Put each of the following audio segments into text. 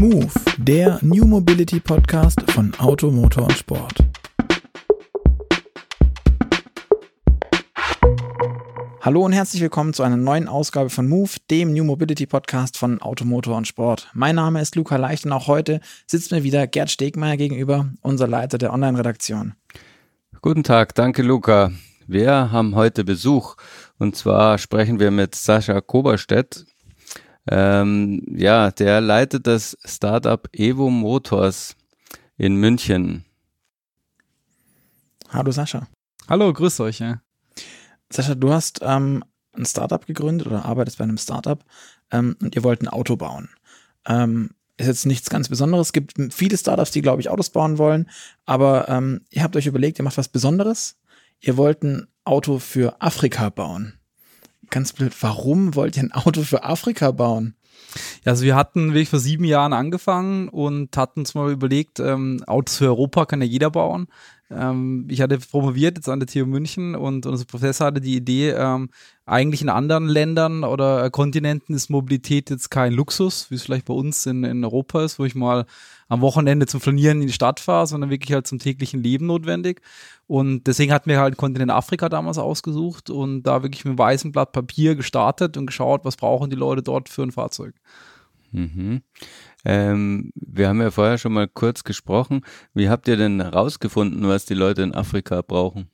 Move, der New Mobility Podcast von Auto, Motor und Sport. Hallo und herzlich willkommen zu einer neuen Ausgabe von Move, dem New Mobility Podcast von Automotor und Sport. Mein Name ist Luca Leicht und auch heute sitzt mir wieder Gerd Stegmeier gegenüber, unser Leiter der Online-Redaktion. Guten Tag, danke Luca. Wir haben heute Besuch und zwar sprechen wir mit Sascha Koberstedt. Ähm, ja, der leitet das Startup Evo Motors in München. Hallo Sascha. Hallo, grüß euch. Ja. Sascha, du hast ähm, ein Startup gegründet oder arbeitest bei einem Startup ähm, und ihr wollt ein Auto bauen. Ähm, ist jetzt nichts ganz Besonderes. Es gibt viele Startups, die, glaube ich, Autos bauen wollen, aber ähm, ihr habt euch überlegt, ihr macht was Besonderes. Ihr wollt ein Auto für Afrika bauen. Ganz blöd, warum wollt ihr ein Auto für Afrika bauen? Ja, also wir hatten wirklich vor sieben Jahren angefangen und hatten uns mal überlegt, ähm, Autos für Europa kann ja jeder bauen. Ähm, ich hatte promoviert jetzt an der TU München und unser Professor hatte die Idee, ähm, eigentlich in anderen Ländern oder Kontinenten ist Mobilität jetzt kein Luxus, wie es vielleicht bei uns in, in Europa ist, wo ich mal am Wochenende zum Flanieren in die Stadt fahre, sondern wirklich halt zum täglichen Leben notwendig. Und deswegen hatten wir halt Kontinent Afrika damals ausgesucht und da wirklich mit einem weißen Blatt Papier gestartet und geschaut, was brauchen die Leute dort für ein Fahrzeug. Mhm. Ähm, wir haben ja vorher schon mal kurz gesprochen. Wie habt ihr denn herausgefunden, was die Leute in Afrika brauchen?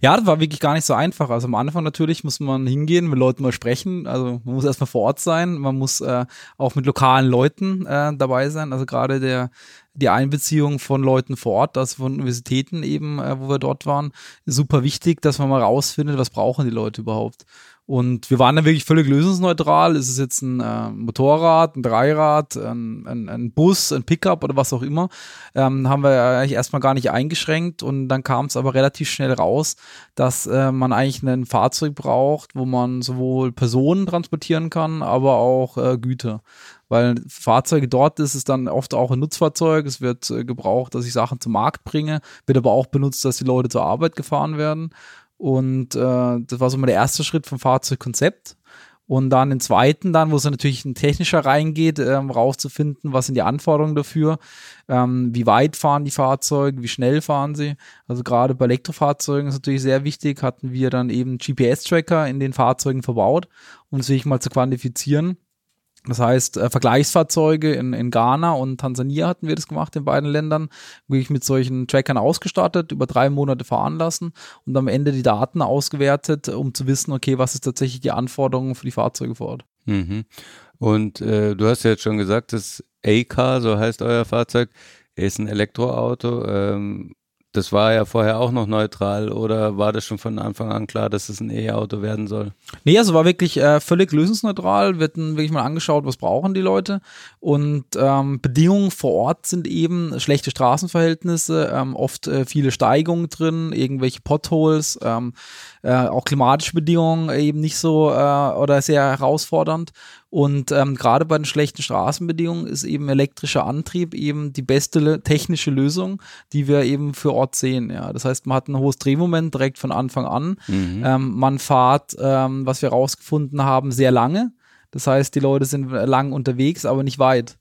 Ja, das war wirklich gar nicht so einfach. Also am Anfang natürlich muss man hingehen, mit Leuten mal sprechen. Also man muss erstmal vor Ort sein, man muss äh, auch mit lokalen Leuten äh, dabei sein. Also gerade der die Einbeziehung von Leuten vor Ort, also von Universitäten eben, äh, wo wir dort waren, super wichtig, dass man mal rausfindet, was brauchen die Leute überhaupt. Und wir waren dann wirklich völlig lösungsneutral. Ist es jetzt ein äh, Motorrad, ein Dreirad, ein, ein, ein, Bus, ein Pickup oder was auch immer? Ähm, haben wir eigentlich erstmal gar nicht eingeschränkt und dann kam es aber relativ schnell raus, dass äh, man eigentlich ein Fahrzeug braucht, wo man sowohl Personen transportieren kann, aber auch äh, Güter weil Fahrzeuge dort ist es dann oft auch ein Nutzfahrzeug. Es wird äh, gebraucht, dass ich Sachen zum Markt bringe, wird aber auch benutzt, dass die Leute zur Arbeit gefahren werden. Und äh, das war so mal der erste Schritt vom Fahrzeugkonzept. Und dann den zweiten, dann, wo es natürlich ein technischer reingeht, ähm, rauszufinden, was sind die Anforderungen dafür, ähm, wie weit fahren die Fahrzeuge, wie schnell fahren sie. Also gerade bei Elektrofahrzeugen ist natürlich sehr wichtig, hatten wir dann eben GPS-Tracker in den Fahrzeugen verbaut, um es wirklich mal zu quantifizieren das heißt, äh, Vergleichsfahrzeuge in, in Ghana und Tansania hatten wir das gemacht, in beiden Ländern, wirklich mit solchen Trackern ausgestattet, über drei Monate fahren lassen und am Ende die Daten ausgewertet, um zu wissen, okay, was ist tatsächlich die Anforderung für die Fahrzeuge vor Ort. Mhm. Und äh, du hast ja jetzt schon gesagt, das A-Car, so heißt euer Fahrzeug, ist ein Elektroauto. Ähm, das war ja vorher auch noch neutral oder war das schon von Anfang an klar, dass es ein E-Auto werden soll? Nee, also war wirklich äh, völlig lösungsneutral. Wir hatten wirklich mal angeschaut, was brauchen die Leute. Und ähm, Bedingungen vor Ort sind eben schlechte Straßenverhältnisse, ähm, oft äh, viele Steigungen drin, irgendwelche Potholes, ähm, äh, auch klimatische Bedingungen eben nicht so äh, oder sehr herausfordernd. Und ähm, gerade bei den schlechten Straßenbedingungen ist eben elektrischer Antrieb eben die beste technische Lösung, die wir eben für Ort sehen. Ja, das heißt, man hat ein hohes Drehmoment direkt von Anfang an. Mhm. Ähm, man fahrt, ähm, was wir herausgefunden haben, sehr lange. Das heißt, die Leute sind lang unterwegs, aber nicht weit.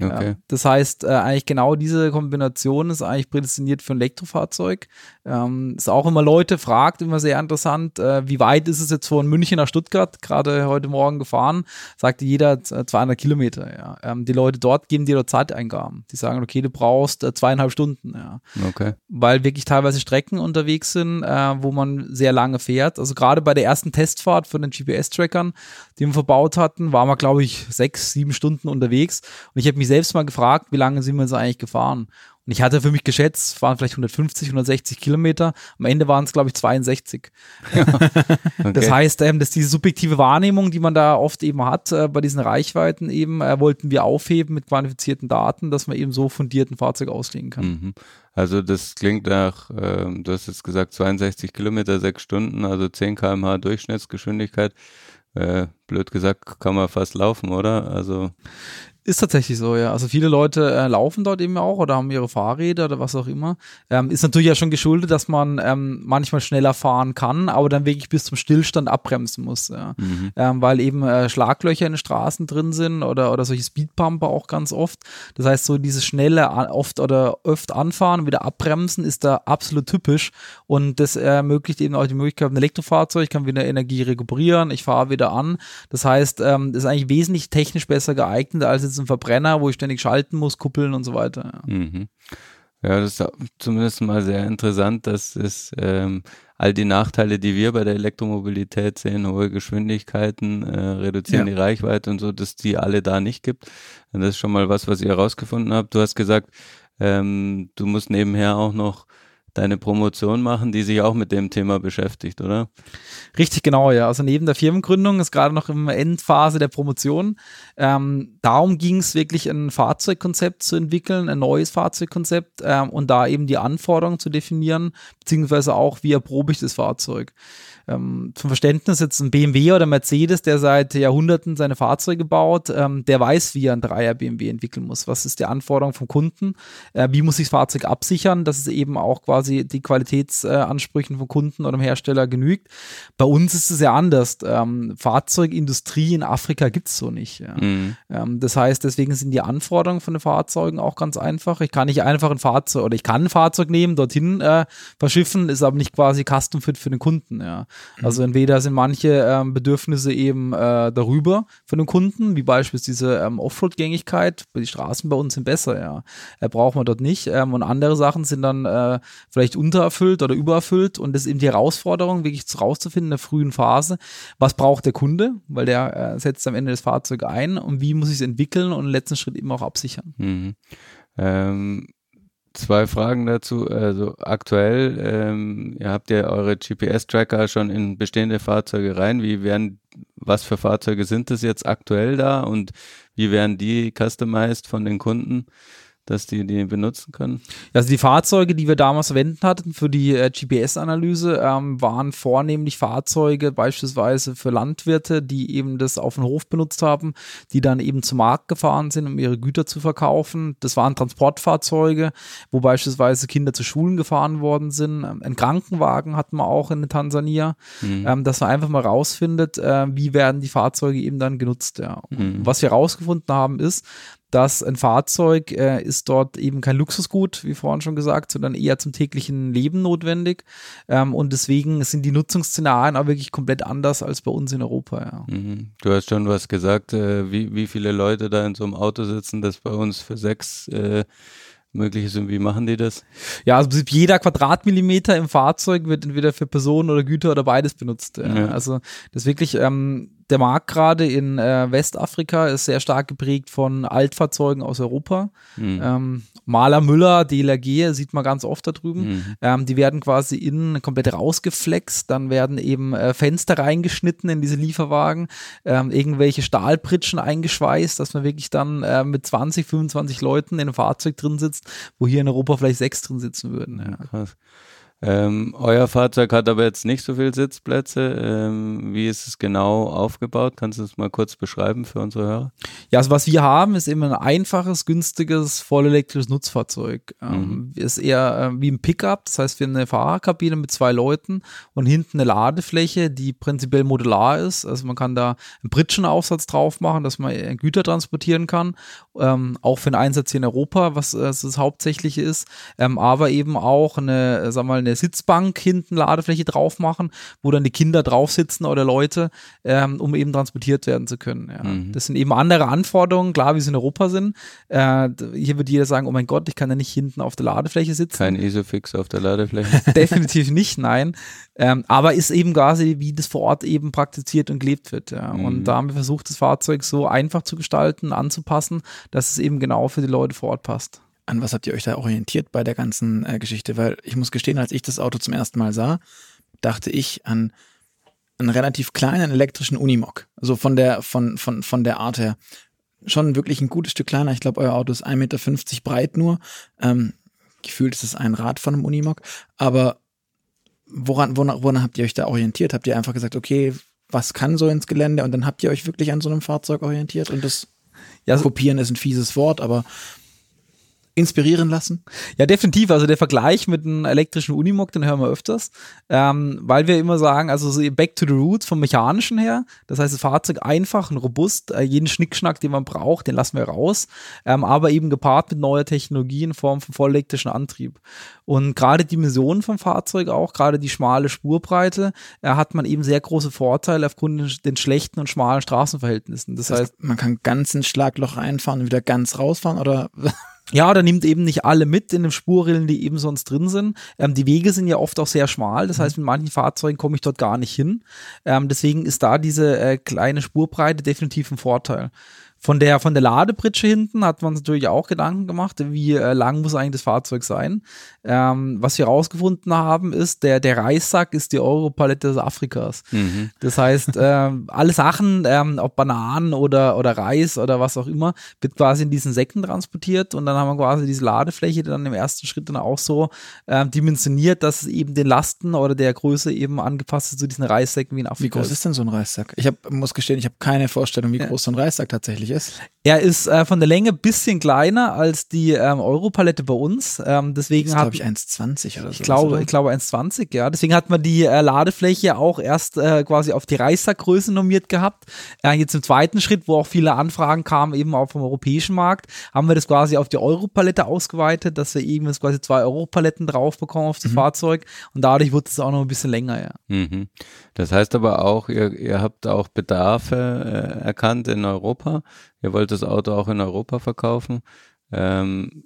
Okay. Ja, das heißt, äh, eigentlich genau diese Kombination ist eigentlich prädestiniert für ein Elektrofahrzeug. Ähm, ist auch immer Leute fragt, immer sehr interessant, äh, wie weit ist es jetzt von München nach Stuttgart, gerade heute Morgen gefahren, sagte jeder 200 Kilometer. Ja. Ähm, die Leute dort geben dir Zeiteingaben. Die sagen, okay, du brauchst äh, zweieinhalb Stunden. Ja. Okay. Weil wirklich teilweise Strecken unterwegs sind, äh, wo man sehr lange fährt. Also gerade bei der ersten Testfahrt von den GPS-Trackern, die wir verbaut hatten, waren wir, glaube ich, sechs, sieben Stunden unterwegs. Und ich habe mich mich selbst mal gefragt, wie lange sind wir so eigentlich gefahren? Und ich hatte für mich geschätzt, es waren vielleicht 150, 160 Kilometer. Am Ende waren es, glaube ich, 62. okay. Das heißt, ähm, dass diese subjektive Wahrnehmung, die man da oft eben hat, äh, bei diesen Reichweiten eben, äh, wollten wir aufheben mit quantifizierten Daten, dass man eben so fundierten Fahrzeug auslegen kann. Mhm. Also das klingt nach, äh, du hast jetzt gesagt 62 Kilometer, sechs Stunden, also 10 kmh Durchschnittsgeschwindigkeit. Äh, blöd gesagt, kann man fast laufen, oder? Also ist tatsächlich so, ja. Also viele Leute äh, laufen dort eben auch oder haben ihre Fahrräder oder was auch immer. Ähm, ist natürlich ja schon geschuldet, dass man ähm, manchmal schneller fahren kann, aber dann wirklich bis zum Stillstand abbremsen muss, ja. Mhm. Ähm, weil eben äh, Schlaglöcher in den Straßen drin sind oder, oder solche Speedpumper auch ganz oft. Das heißt, so dieses schnelle oft oder öft anfahren wieder abbremsen ist da absolut typisch und das ermöglicht eben auch die Möglichkeit, ein Elektrofahrzeug kann wieder Energie rekuperieren, ich fahre wieder an. Das heißt, ähm, ist eigentlich wesentlich technisch besser geeignet als jetzt ist ein Verbrenner, wo ich ständig schalten muss, kuppeln und so weiter. Ja, mhm. ja das ist zumindest mal sehr interessant, dass es ähm, all die Nachteile, die wir bei der Elektromobilität sehen, hohe Geschwindigkeiten, äh, reduzieren ja. die Reichweite und so, dass die alle da nicht gibt. Und das ist schon mal was, was ihr herausgefunden habt. Du hast gesagt, ähm, du musst nebenher auch noch deine Promotion machen, die sich auch mit dem Thema beschäftigt, oder? Richtig, genau, ja. Also neben der Firmengründung ist gerade noch im Endphase der Promotion. Ähm, darum ging es wirklich, ein Fahrzeugkonzept zu entwickeln, ein neues Fahrzeugkonzept ähm, und da eben die Anforderungen zu definieren, beziehungsweise auch, wie erprobe ich das Fahrzeug ähm, zum Verständnis jetzt ein BMW oder Mercedes, der seit Jahrhunderten seine Fahrzeuge baut, ähm, der weiß, wie er ein Dreier BMW entwickeln muss. Was ist die Anforderung vom Kunden? Äh, wie muss ich das Fahrzeug absichern, dass es eben auch quasi die Qualitätsansprüchen vom Kunden oder dem Hersteller genügt? Bei uns ist es ja anders. Ähm, Fahrzeugindustrie in Afrika gibt es so nicht. Ja. Mhm. Ähm, das heißt, deswegen sind die Anforderungen von den Fahrzeugen auch ganz einfach. Ich kann nicht einfach ein Fahrzeug oder ich kann ein Fahrzeug nehmen, dorthin äh, verschiffen, ist aber nicht quasi custom fit für den Kunden. Ja. Also entweder sind manche ähm, Bedürfnisse eben äh, darüber von den Kunden, wie beispielsweise ähm, Offroad-Gängigkeit. Die Straßen bei uns sind besser, ja. Äh, braucht man dort nicht. Ähm, und andere Sachen sind dann äh, vielleicht untererfüllt oder übererfüllt. Und das ist eben die Herausforderung, wirklich rauszufinden in der frühen Phase, was braucht der Kunde, weil der äh, setzt am Ende das Fahrzeug ein und wie muss ich es entwickeln und im letzten Schritt eben auch absichern. Mhm. Ähm, Zwei Fragen dazu. Also aktuell, ähm, ihr habt ja eure GPS-Tracker schon in bestehende Fahrzeuge rein. Wie werden, was für Fahrzeuge sind das jetzt aktuell da und wie werden die customized von den Kunden? Dass die die benutzen können? Also die Fahrzeuge, die wir damals verwenden hatten für die äh, GPS-Analyse, ähm, waren vornehmlich Fahrzeuge beispielsweise für Landwirte, die eben das auf dem Hof benutzt haben, die dann eben zum Markt gefahren sind, um ihre Güter zu verkaufen. Das waren Transportfahrzeuge, wo beispielsweise Kinder zu Schulen gefahren worden sind. Ähm, ein Krankenwagen hatten wir auch in Tansania, mhm. ähm, dass man einfach mal rausfindet, äh, wie werden die Fahrzeuge eben dann genutzt. Ja. Mhm. Was wir rausgefunden haben, ist, dass ein Fahrzeug äh, ist dort eben kein Luxusgut, wie vorhin schon gesagt, sondern eher zum täglichen Leben notwendig. Ähm, und deswegen sind die Nutzungsszenarien auch wirklich komplett anders als bei uns in Europa. Ja. Mhm. Du hast schon was gesagt, äh, wie, wie viele Leute da in so einem Auto sitzen, das bei uns für sechs äh, möglich ist und wie machen die das? Ja, also jeder Quadratmillimeter im Fahrzeug wird entweder für Personen oder Güter oder beides benutzt. Ja. Also das ist wirklich ähm, der Markt gerade in äh, Westafrika ist sehr stark geprägt von Altfahrzeugen aus Europa. Mhm. Ähm, Maler Müller, DLRG, sieht man ganz oft da drüben. Mhm. Ähm, die werden quasi innen komplett rausgeflext. Dann werden eben äh, Fenster reingeschnitten in diese Lieferwagen, ähm, irgendwelche Stahlpritschen eingeschweißt, dass man wirklich dann äh, mit 20, 25 Leuten in einem Fahrzeug drin sitzt, wo hier in Europa vielleicht sechs drin sitzen würden. Ja. Krass. Ähm, euer Fahrzeug hat aber jetzt nicht so viele Sitzplätze. Ähm, wie ist es genau aufgebaut? Kannst du es mal kurz beschreiben für unsere Hörer? Ja, also was wir haben, ist eben ein einfaches, günstiges, vollelektrisches Nutzfahrzeug. Ähm, mhm. Ist eher äh, wie ein Pickup, das heißt, wir haben eine Fahrerkabine mit zwei Leuten und hinten eine Ladefläche, die prinzipiell modular ist. Also man kann da einen Britschenaufsatz drauf machen, dass man Güter transportieren kann, ähm, auch für den Einsatz hier in Europa, was äh, das Hauptsächliche ist, ähm, aber eben auch eine, äh, sagen wir mal, eine Sitzbank hinten Ladefläche drauf machen, wo dann die Kinder drauf sitzen oder Leute, ähm, um eben transportiert werden zu können. Ja. Mhm. Das sind eben andere Anforderungen, klar, wie sie in Europa sind. Äh, hier wird jeder sagen, oh mein Gott, ich kann ja nicht hinten auf der Ladefläche sitzen. Kein Isofix auf der Ladefläche. Definitiv nicht, nein. Ähm, aber ist eben quasi, wie das vor Ort eben praktiziert und gelebt wird. Ja. Mhm. Und da haben wir versucht, das Fahrzeug so einfach zu gestalten, anzupassen, dass es eben genau für die Leute vor Ort passt. An was habt ihr euch da orientiert bei der ganzen äh, Geschichte? Weil ich muss gestehen, als ich das Auto zum ersten Mal sah, dachte ich an einen relativ kleinen elektrischen Unimog. Also von der, von, von, von der Art her. Schon wirklich ein gutes Stück kleiner. Ich glaube, euer Auto ist 1,50 Meter breit nur. Ähm, gefühlt ist es ein Rad von einem Unimog. Aber woran, woran, woran habt ihr euch da orientiert? Habt ihr einfach gesagt, okay, was kann so ins Gelände und dann habt ihr euch wirklich an so einem Fahrzeug orientiert und das ja, kopieren ist ein fieses Wort, aber inspirieren lassen? Ja, definitiv. Also der Vergleich mit einem elektrischen Unimog, den hören wir öfters, ähm, weil wir immer sagen, also so back to the roots vom Mechanischen her. Das heißt, das Fahrzeug einfach und robust, äh, jeden Schnickschnack, den man braucht, den lassen wir raus, ähm, aber eben gepaart mit neuer Technologie in Form von vollelektrischen Antrieb. Und gerade die Dimensionen vom Fahrzeug auch, gerade die schmale Spurbreite, äh, hat man eben sehr große Vorteile aufgrund den schlechten und schmalen Straßenverhältnissen. Das, das heißt, man kann ganz ins Schlagloch reinfahren und wieder ganz rausfahren oder ja, da nimmt eben nicht alle mit in den Spurrillen, die eben sonst drin sind. Ähm, die Wege sind ja oft auch sehr schmal, das heißt, mit manchen Fahrzeugen komme ich dort gar nicht hin. Ähm, deswegen ist da diese äh, kleine Spurbreite definitiv ein Vorteil. Von der, von der Ladepritsche hinten hat man natürlich auch Gedanken gemacht, wie äh, lang muss eigentlich das Fahrzeug sein. Ähm, was wir herausgefunden haben, ist, der, der Reissack ist die Europalette des Afrikas. Mhm. Das heißt, äh, alle Sachen, ähm, ob Bananen oder, oder Reis oder was auch immer, wird quasi in diesen Säcken transportiert und dann haben wir quasi diese Ladefläche dann im ersten Schritt dann auch so äh, dimensioniert, dass es eben den Lasten oder der Größe eben angepasst ist zu diesen Reissäcken wie in Afrika. Wie groß ist denn so ein Reissack? Ich hab, muss gestehen, ich habe keine Vorstellung, wie groß so ein Reissack tatsächlich ist. Er ist äh, von der Länge ein bisschen kleiner als die ähm, Europalette bei uns. Ähm, deswegen hat ich 1,20 oder so. Ich glaube, oder? ich glaube 1,20, ja. Deswegen hat man die äh, Ladefläche auch erst äh, quasi auf die Reissackgröße normiert gehabt. Äh, jetzt im zweiten Schritt, wo auch viele Anfragen kamen, eben auch vom europäischen Markt, haben wir das quasi auf die Europalette ausgeweitet, dass wir eben jetzt quasi zwei Europaletten drauf bekommen auf das mhm. Fahrzeug und dadurch wird es auch noch ein bisschen länger, ja. Mhm. Das heißt aber auch, ihr, ihr habt auch Bedarfe äh, erkannt in Europa ihr wollt das Auto auch in Europa verkaufen. Ähm,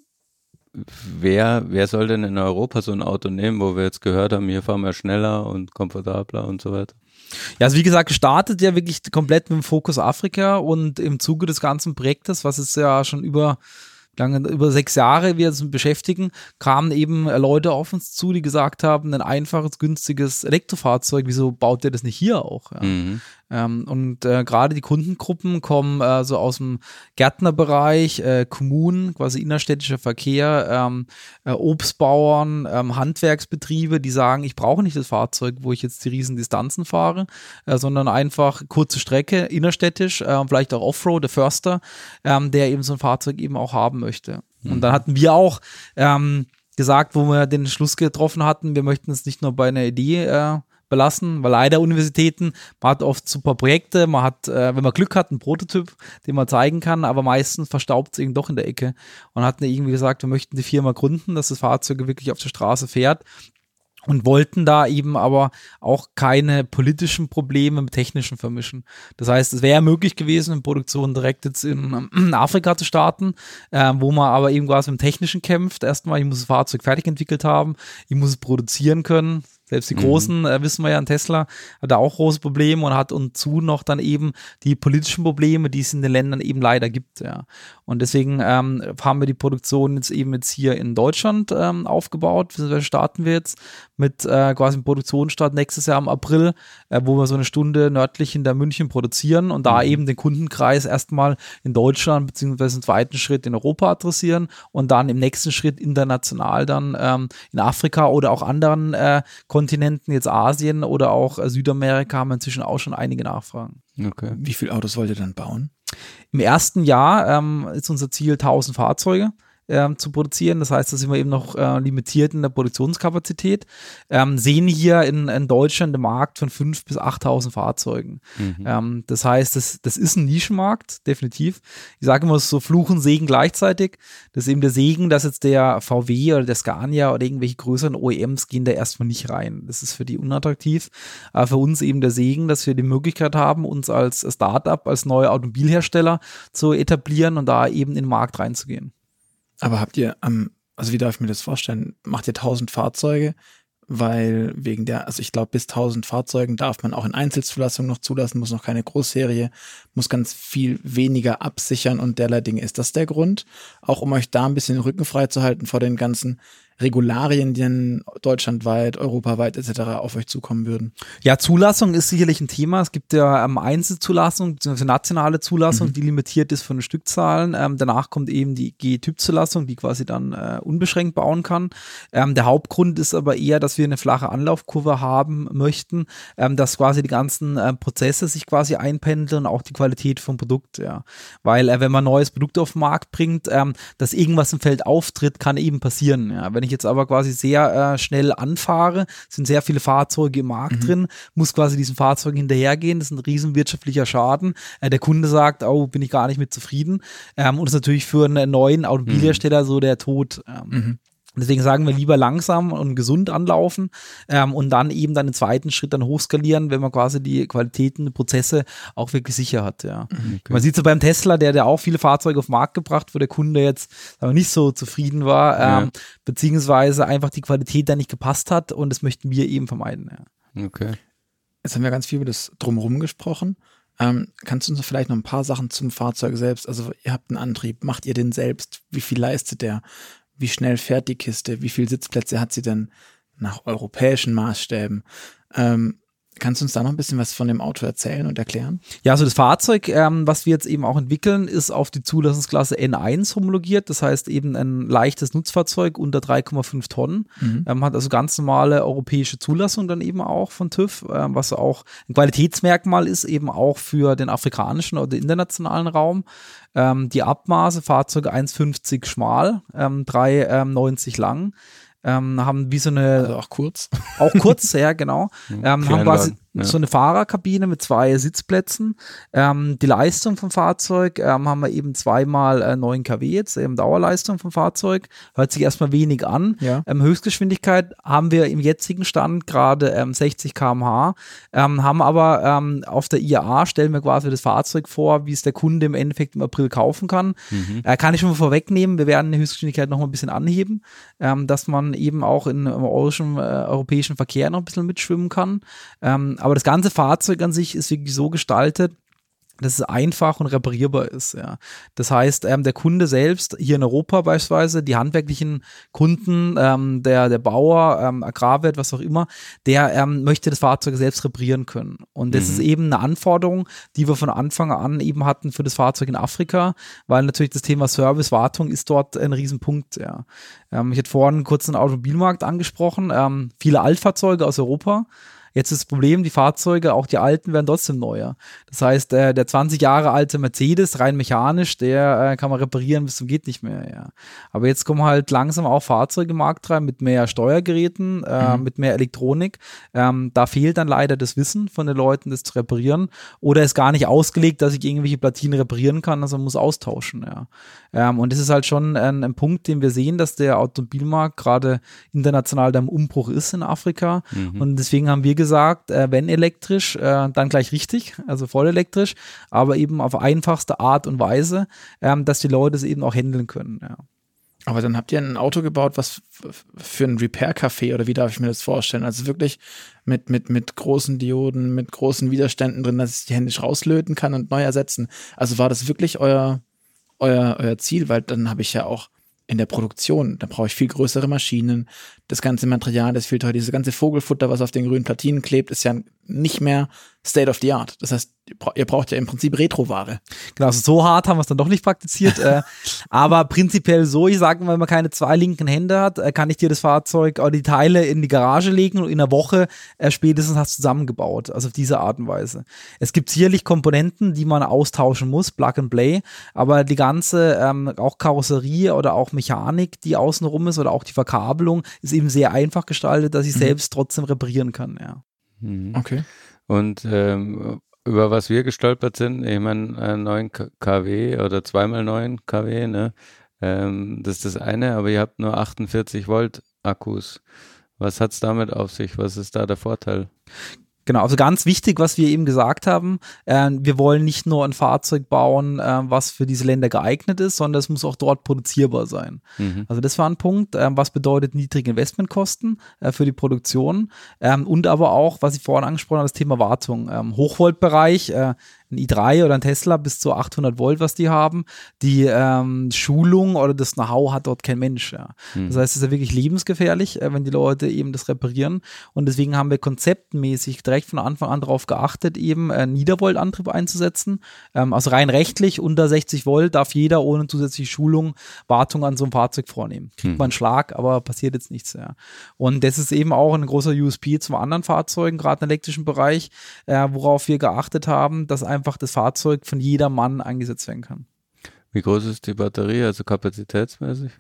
wer, wer soll denn in Europa so ein Auto nehmen, wo wir jetzt gehört haben, hier fahren wir schneller und komfortabler und so weiter? Ja, also wie gesagt, gestartet ja wirklich komplett mit dem Fokus Afrika und im Zuge des ganzen Projektes, was es ja schon über lange, über sechs Jahre wir uns beschäftigen, kamen eben Leute auf uns zu, die gesagt haben, ein einfaches, günstiges Elektrofahrzeug, wieso baut ihr das nicht hier auch? Ja. Mhm. Ähm, und äh, gerade die Kundengruppen kommen äh, so aus dem Gärtnerbereich, äh, Kommunen, quasi innerstädtischer Verkehr, ähm, äh, Obstbauern, ähm, Handwerksbetriebe, die sagen, ich brauche nicht das Fahrzeug, wo ich jetzt die riesen Distanzen fahre, äh, sondern einfach kurze Strecke, innerstädtisch, äh, vielleicht auch Offroad, der Förster, ähm, der eben so ein Fahrzeug eben auch haben möchte. Mhm. Und dann hatten wir auch ähm, gesagt, wo wir den Schluss getroffen hatten, wir möchten es nicht nur bei einer Idee äh, belassen, weil leider Universitäten, man hat oft super Projekte, man hat, äh, wenn man Glück hat, einen Prototyp, den man zeigen kann, aber meistens verstaubt es eben doch in der Ecke und hat irgendwie gesagt, wir möchten die Firma gründen, dass das Fahrzeug wirklich auf der Straße fährt und wollten da eben aber auch keine politischen Probleme mit technischen vermischen. Das heißt, es wäre möglich gewesen, in Produktion direkt jetzt in, in Afrika zu starten, äh, wo man aber eben quasi mit dem Technischen kämpft. Erstmal, ich muss das Fahrzeug fertig entwickelt haben, ich muss es produzieren können, selbst die mhm. Großen, mhm. äh, wissen wir ja, ein Tesla hat da auch große Probleme und hat und zu noch dann eben die politischen Probleme, die es in den Ländern eben leider gibt, ja. Und deswegen ähm, haben wir die Produktion jetzt eben jetzt hier in Deutschland ähm, aufgebaut. beziehungsweise starten wir jetzt mit äh, quasi einem Produktionsstart nächstes Jahr im April, äh, wo wir so eine Stunde nördlich in der München produzieren und da mhm. eben den Kundenkreis erstmal in Deutschland beziehungsweise im zweiten Schritt in Europa adressieren und dann im nächsten Schritt international dann ähm, in Afrika oder auch anderen äh, Kontinenten, jetzt Asien oder auch äh, Südamerika, haben wir inzwischen auch schon einige Nachfragen. Okay. Wie viele Autos wollt ihr dann bauen? Im ersten Jahr ähm, ist unser Ziel 1000 Fahrzeuge ähm, zu produzieren. Das heißt, da sind wir eben noch äh, limitiert in der Produktionskapazität. Ähm, sehen hier in, in Deutschland den Markt von 5.000 bis 8.000 Fahrzeugen. Mhm. Ähm, das heißt, das, das ist ein Nischenmarkt, definitiv. Ich sage immer so Fluchen, Segen gleichzeitig. Das ist eben der Segen, dass jetzt der VW oder der Scania oder irgendwelche größeren OEMs gehen da erstmal nicht rein. Das ist für die unattraktiv. Aber für uns eben der Segen, dass wir die Möglichkeit haben, uns als Startup, als neuer Automobilhersteller zu etablieren und da eben in den Markt reinzugehen. Aber habt ihr, ähm, also wie darf ich mir das vorstellen? Macht ihr 1000 Fahrzeuge? Weil wegen der, also ich glaube, bis 1000 Fahrzeugen darf man auch in Einzelzulassung noch zulassen, muss noch keine Großserie, muss ganz viel weniger absichern und derlei Dinge. Ist das der Grund? Auch um euch da ein bisschen den Rücken frei zu halten vor den ganzen Regularien, die dann deutschlandweit, europaweit etc. auf euch zukommen würden? Ja, Zulassung ist sicherlich ein Thema. Es gibt ja ähm, Einzelzulassung, beziehungsweise nationale Zulassung, mhm. die limitiert ist von den Stückzahlen. Ähm, danach kommt eben die G-Typ-Zulassung, die quasi dann äh, unbeschränkt bauen kann. Ähm, der Hauptgrund ist aber eher, dass wir eine flache Anlaufkurve haben möchten, ähm, dass quasi die ganzen äh, Prozesse sich quasi einpendeln und auch die Qualität vom Produkt, ja. Weil äh, wenn man ein neues Produkt auf den Markt bringt, ähm, dass irgendwas im Feld auftritt, kann eben passieren. Ja. Wenn ich jetzt aber quasi sehr äh, schnell anfahre, sind sehr viele Fahrzeuge im Markt mhm. drin, muss quasi diesen Fahrzeugen hinterhergehen, das ist ein riesen wirtschaftlicher Schaden. Äh, der Kunde sagt, oh, bin ich gar nicht mit zufrieden. Ähm, und das ist natürlich für einen neuen Automobilhersteller mhm. so der Tod. Ähm. Mhm. Deswegen sagen wir lieber langsam und gesund anlaufen ähm, und dann eben dann den zweiten Schritt dann hochskalieren, wenn man quasi die Qualitäten, Prozesse auch wirklich sicher hat. Ja. Mhm, okay. Man sieht so beim Tesla, der der auch viele Fahrzeuge auf den Markt gebracht, wo der Kunde jetzt aber nicht so zufrieden war, ähm, ja. beziehungsweise einfach die Qualität da nicht gepasst hat und das möchten wir eben vermeiden. Ja. Okay. Jetzt haben wir ganz viel über das Drumherum gesprochen. Ähm, kannst du uns vielleicht noch ein paar Sachen zum Fahrzeug selbst? Also ihr habt einen Antrieb, macht ihr den selbst? Wie viel leistet der? Wie schnell fährt die Kiste, wie viele Sitzplätze hat sie denn nach europäischen Maßstäben. Ähm, Kannst du uns da noch ein bisschen was von dem Auto erzählen und erklären? Ja, also das Fahrzeug, ähm, was wir jetzt eben auch entwickeln, ist auf die Zulassungsklasse N1 homologiert. Das heißt eben ein leichtes Nutzfahrzeug unter 3,5 Tonnen. Mhm. Ähm, hat also ganz normale europäische Zulassung dann eben auch von TÜV, ähm, was auch ein Qualitätsmerkmal ist, eben auch für den afrikanischen oder internationalen Raum. Ähm, die Abmaße, Fahrzeuge 1,50 schmal, ähm, 3,90 ähm, lang ähm, haben wie so eine. Also auch kurz. Auch kurz, ja, genau. Ähm, haben quasi ja. so eine Fahrerkabine mit zwei Sitzplätzen. Ähm, die Leistung vom Fahrzeug ähm, haben wir eben zweimal äh, 9 kW jetzt, eben Dauerleistung vom Fahrzeug. Hört sich erstmal wenig an. Ja. Ähm, Höchstgeschwindigkeit haben wir im jetzigen Stand gerade ähm, 60 km/h, ähm, haben aber ähm, auf der IAA stellen wir quasi das Fahrzeug vor, wie es der Kunde im Endeffekt im April kaufen kann. Mhm. Äh, kann ich schon mal vorwegnehmen, wir werden die Höchstgeschwindigkeit noch mal ein bisschen anheben, ähm, dass man eben auch in, im europäischen, äh, europäischen Verkehr noch ein bisschen mitschwimmen kann. Ähm, aber das ganze Fahrzeug an sich ist wirklich so gestaltet, dass es einfach und reparierbar ist. Ja. Das heißt, ähm, der Kunde selbst, hier in Europa beispielsweise, die handwerklichen Kunden, ähm, der, der Bauer, ähm, Agrarwirt, was auch immer, der ähm, möchte das Fahrzeug selbst reparieren können. Und das mhm. ist eben eine Anforderung, die wir von Anfang an eben hatten für das Fahrzeug in Afrika, weil natürlich das Thema Service, Wartung ist dort ein Riesenpunkt. Ja. Ähm, ich hatte vorhin kurz den Automobilmarkt angesprochen, ähm, viele Altfahrzeuge aus Europa, Jetzt ist das Problem, die Fahrzeuge, auch die alten, werden trotzdem neuer. Das heißt, äh, der 20 Jahre alte Mercedes, rein mechanisch, der äh, kann man reparieren bis zum geht nicht mehr. Ja. Aber jetzt kommen halt langsam auch Fahrzeuge im Markt rein mit mehr Steuergeräten, äh, mhm. mit mehr Elektronik. Ähm, da fehlt dann leider das Wissen von den Leuten, das zu reparieren. Oder ist gar nicht ausgelegt, dass ich irgendwelche Platinen reparieren kann, also man muss austauschen. Ja. Ähm, und das ist halt schon ein, ein, Punkt, den wir sehen, dass der Automobilmarkt gerade international da im Umbruch ist in Afrika. Mhm. Und deswegen haben wir gesagt, äh, wenn elektrisch, äh, dann gleich richtig, also voll elektrisch, aber eben auf einfachste Art und Weise, ähm, dass die Leute es eben auch handeln können. Ja. Aber dann habt ihr ein Auto gebaut, was für ein Repair-Café oder wie darf ich mir das vorstellen? Also wirklich mit, mit, mit großen Dioden, mit großen Widerständen drin, dass ich die händisch rauslöten kann und neu ersetzen. Also war das wirklich euer, euer, euer Ziel? Weil dann habe ich ja auch in der Produktion, da brauche ich viel größere Maschinen, das ganze Material, das viel teurer, dieses ganze Vogelfutter, was auf den grünen Platinen klebt, ist ja nicht mehr State of the Art. Das heißt, ihr braucht ja im Prinzip Retro-Ware. Genau, also so hart haben wir es dann doch nicht praktiziert. äh, aber prinzipiell so, ich sage mal, wenn man keine zwei linken Hände hat, äh, kann ich dir das Fahrzeug oder die Teile in die Garage legen und in einer Woche äh, spätestens hast du zusammengebaut. Also auf diese Art und Weise. Es gibt sicherlich Komponenten, die man austauschen muss, Plug and Play, aber die ganze, ähm, auch Karosserie oder auch Mechanik, die außenrum ist oder auch die Verkabelung, ist eben sehr einfach gestaltet, dass ich mhm. selbst trotzdem reparieren kann, ja. Mhm. Okay. Und ähm, über was wir gestolpert sind, ich meine, 9 kW oder zweimal 9 kW, ne? Ähm, das ist das eine, aber ihr habt nur 48 Volt Akkus. Was hat es damit auf sich? Was ist da der Vorteil? Genau, also ganz wichtig, was wir eben gesagt haben, äh, wir wollen nicht nur ein Fahrzeug bauen, äh, was für diese Länder geeignet ist, sondern es muss auch dort produzierbar sein. Mhm. Also das war ein Punkt, äh, was bedeutet niedrige Investmentkosten äh, für die Produktion ähm, und aber auch, was ich vorhin angesprochen habe, das Thema Wartung. Ähm, Hochvoltbereich, äh, ein i3 oder ein Tesla bis zu 800 Volt, was die haben. Die ähm, Schulung oder das Know-how hat dort kein Mensch. Ja. Mhm. Das heißt, es ist ja wirklich lebensgefährlich, äh, wenn die Leute eben das reparieren. Und deswegen haben wir konzeptmäßig direkt von Anfang an darauf geachtet, eben äh, Niedervoltantrieb einzusetzen. Ähm, also rein rechtlich unter 60 Volt darf jeder ohne zusätzliche Schulung Wartung an so einem Fahrzeug vornehmen. Kriegt mhm. man einen Schlag, aber passiert jetzt nichts. Ja. Und das ist eben auch ein großer USP zum anderen Fahrzeugen, gerade im elektrischen Bereich, äh, worauf wir geachtet haben, dass einfach das Fahrzeug von jedermann eingesetzt werden kann. Wie groß ist die Batterie, also kapazitätsmäßig?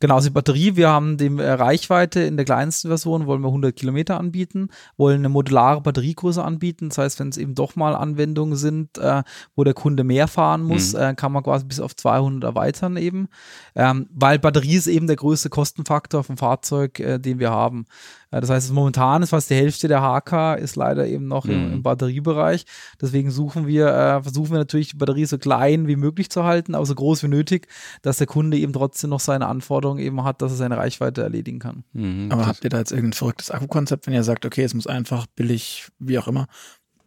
Genau, also die Batterie, wir haben die äh, Reichweite in der kleinsten Version, wollen wir 100 Kilometer anbieten, wollen eine modulare Batteriegröße anbieten. Das heißt, wenn es eben doch mal Anwendungen sind, äh, wo der Kunde mehr fahren muss, mhm. äh, kann man quasi bis auf 200 erweitern eben, ähm, weil Batterie ist eben der größte Kostenfaktor vom Fahrzeug, äh, den wir haben. Das heißt, momentan ist fast die Hälfte der HK ist leider eben noch im, im, mhm. Batteriebereich. Deswegen suchen wir, äh, versuchen wir natürlich die Batterie so klein wie möglich zu halten, aber so groß wie nötig, dass der Kunde eben trotzdem noch seine Anforderungen eben hat, dass er seine Reichweite erledigen kann. Mhm, aber habt ihr da jetzt irgendein verrücktes Akkukonzept, wenn ihr sagt, okay, es muss einfach billig, wie auch immer,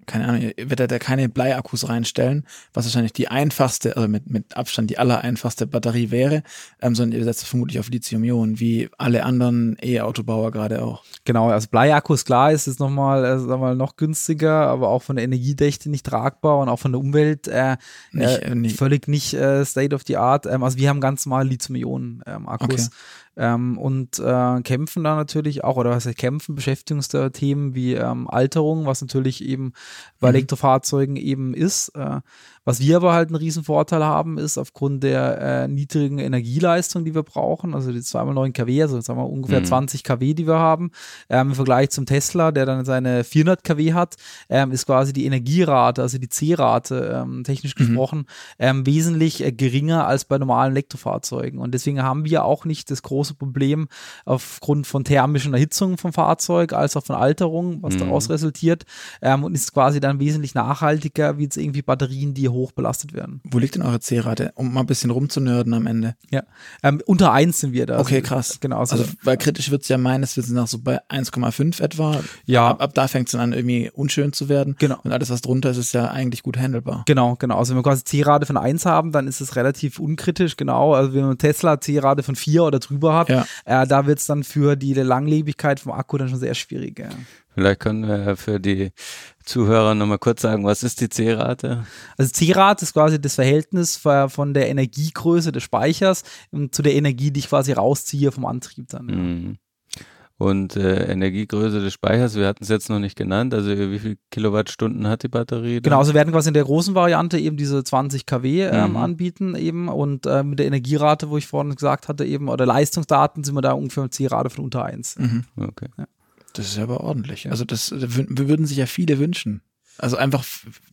keine Ahnung, wird er da keine Bleiakkus reinstellen, was wahrscheinlich die einfachste, also mit, mit Abstand die allereinfachste Batterie wäre, ähm, sondern ihr setzt vermutlich auf Lithium-Ionen, wie alle anderen E-Autobauer gerade auch. Genau, also Bleiakkus, klar, ist es nochmal, äh, mal noch günstiger, aber auch von der Energiedichte nicht tragbar und auch von der Umwelt äh, nicht, äh, nicht. völlig nicht äh, State of the Art. Ähm, also wir haben ganz normal Lithium-Ionen-Akkus. Ähm, okay ähm, und äh, kämpfen da natürlich auch, oder was heißt kämpfen, beschäftigen uns da Themen wie ähm, Alterung, was natürlich eben bei mhm. Elektrofahrzeugen eben ist. Äh, was wir aber halt einen riesen Vorteil haben, ist aufgrund der äh, niedrigen Energieleistung, die wir brauchen, also die 2x9 kW, also sagen wir ungefähr mhm. 20 kW, die wir haben, ähm, im Vergleich zum Tesla, der dann seine 400 kW hat, ähm, ist quasi die Energierate, also die C-Rate, ähm, technisch mhm. gesprochen, ähm, wesentlich äh, geringer als bei normalen Elektrofahrzeugen. Und deswegen haben wir auch nicht das große Problem aufgrund von thermischen Erhitzungen vom Fahrzeug, als auch von Alterung, was mhm. daraus resultiert, ähm, und ist quasi dann wesentlich nachhaltiger, wie jetzt irgendwie Batterien, die hoch belastet werden. Wo liegt denn eure C-Rate? Um mal ein bisschen rumzunörden am Ende. Ja, ähm, unter 1 sind wir da. Okay, krass. Genau. Also, also weil kritisch wird es ja meines Wissens nach so bei 1,5 etwa. Ja. Ab, ab da fängt es dann an, irgendwie unschön zu werden. Genau. Und alles, was drunter ist, ist ja eigentlich gut handelbar. Genau, genau. Also wenn wir quasi C-Rate von 1 haben, dann ist es relativ unkritisch, genau. Also wenn man Tesla C-Rate von 4 oder drüber hat, ja. äh, da wird es dann für die Langlebigkeit vom Akku dann schon sehr schwierig. Ja. Vielleicht können wir für die Zuhörer nochmal kurz sagen, was ist die C-Rate? Also C-Rate ist quasi das Verhältnis von der Energiegröße des Speichers zu der Energie, die ich quasi rausziehe vom Antrieb dann. Mhm. Und äh, Energiegröße des Speichers, wir hatten es jetzt noch nicht genannt, also wie viel Kilowattstunden hat die Batterie? Dann? Genau, also wir werden quasi in der großen Variante eben diese 20 kW ähm, mhm. anbieten eben und äh, mit der Energierate, wo ich vorhin gesagt hatte eben, oder Leistungsdaten sind wir da ungefähr mit C-Rate von unter 1. Mhm. Okay. Ja. Das ist aber ordentlich. Also das würden sich ja viele wünschen. Also einfach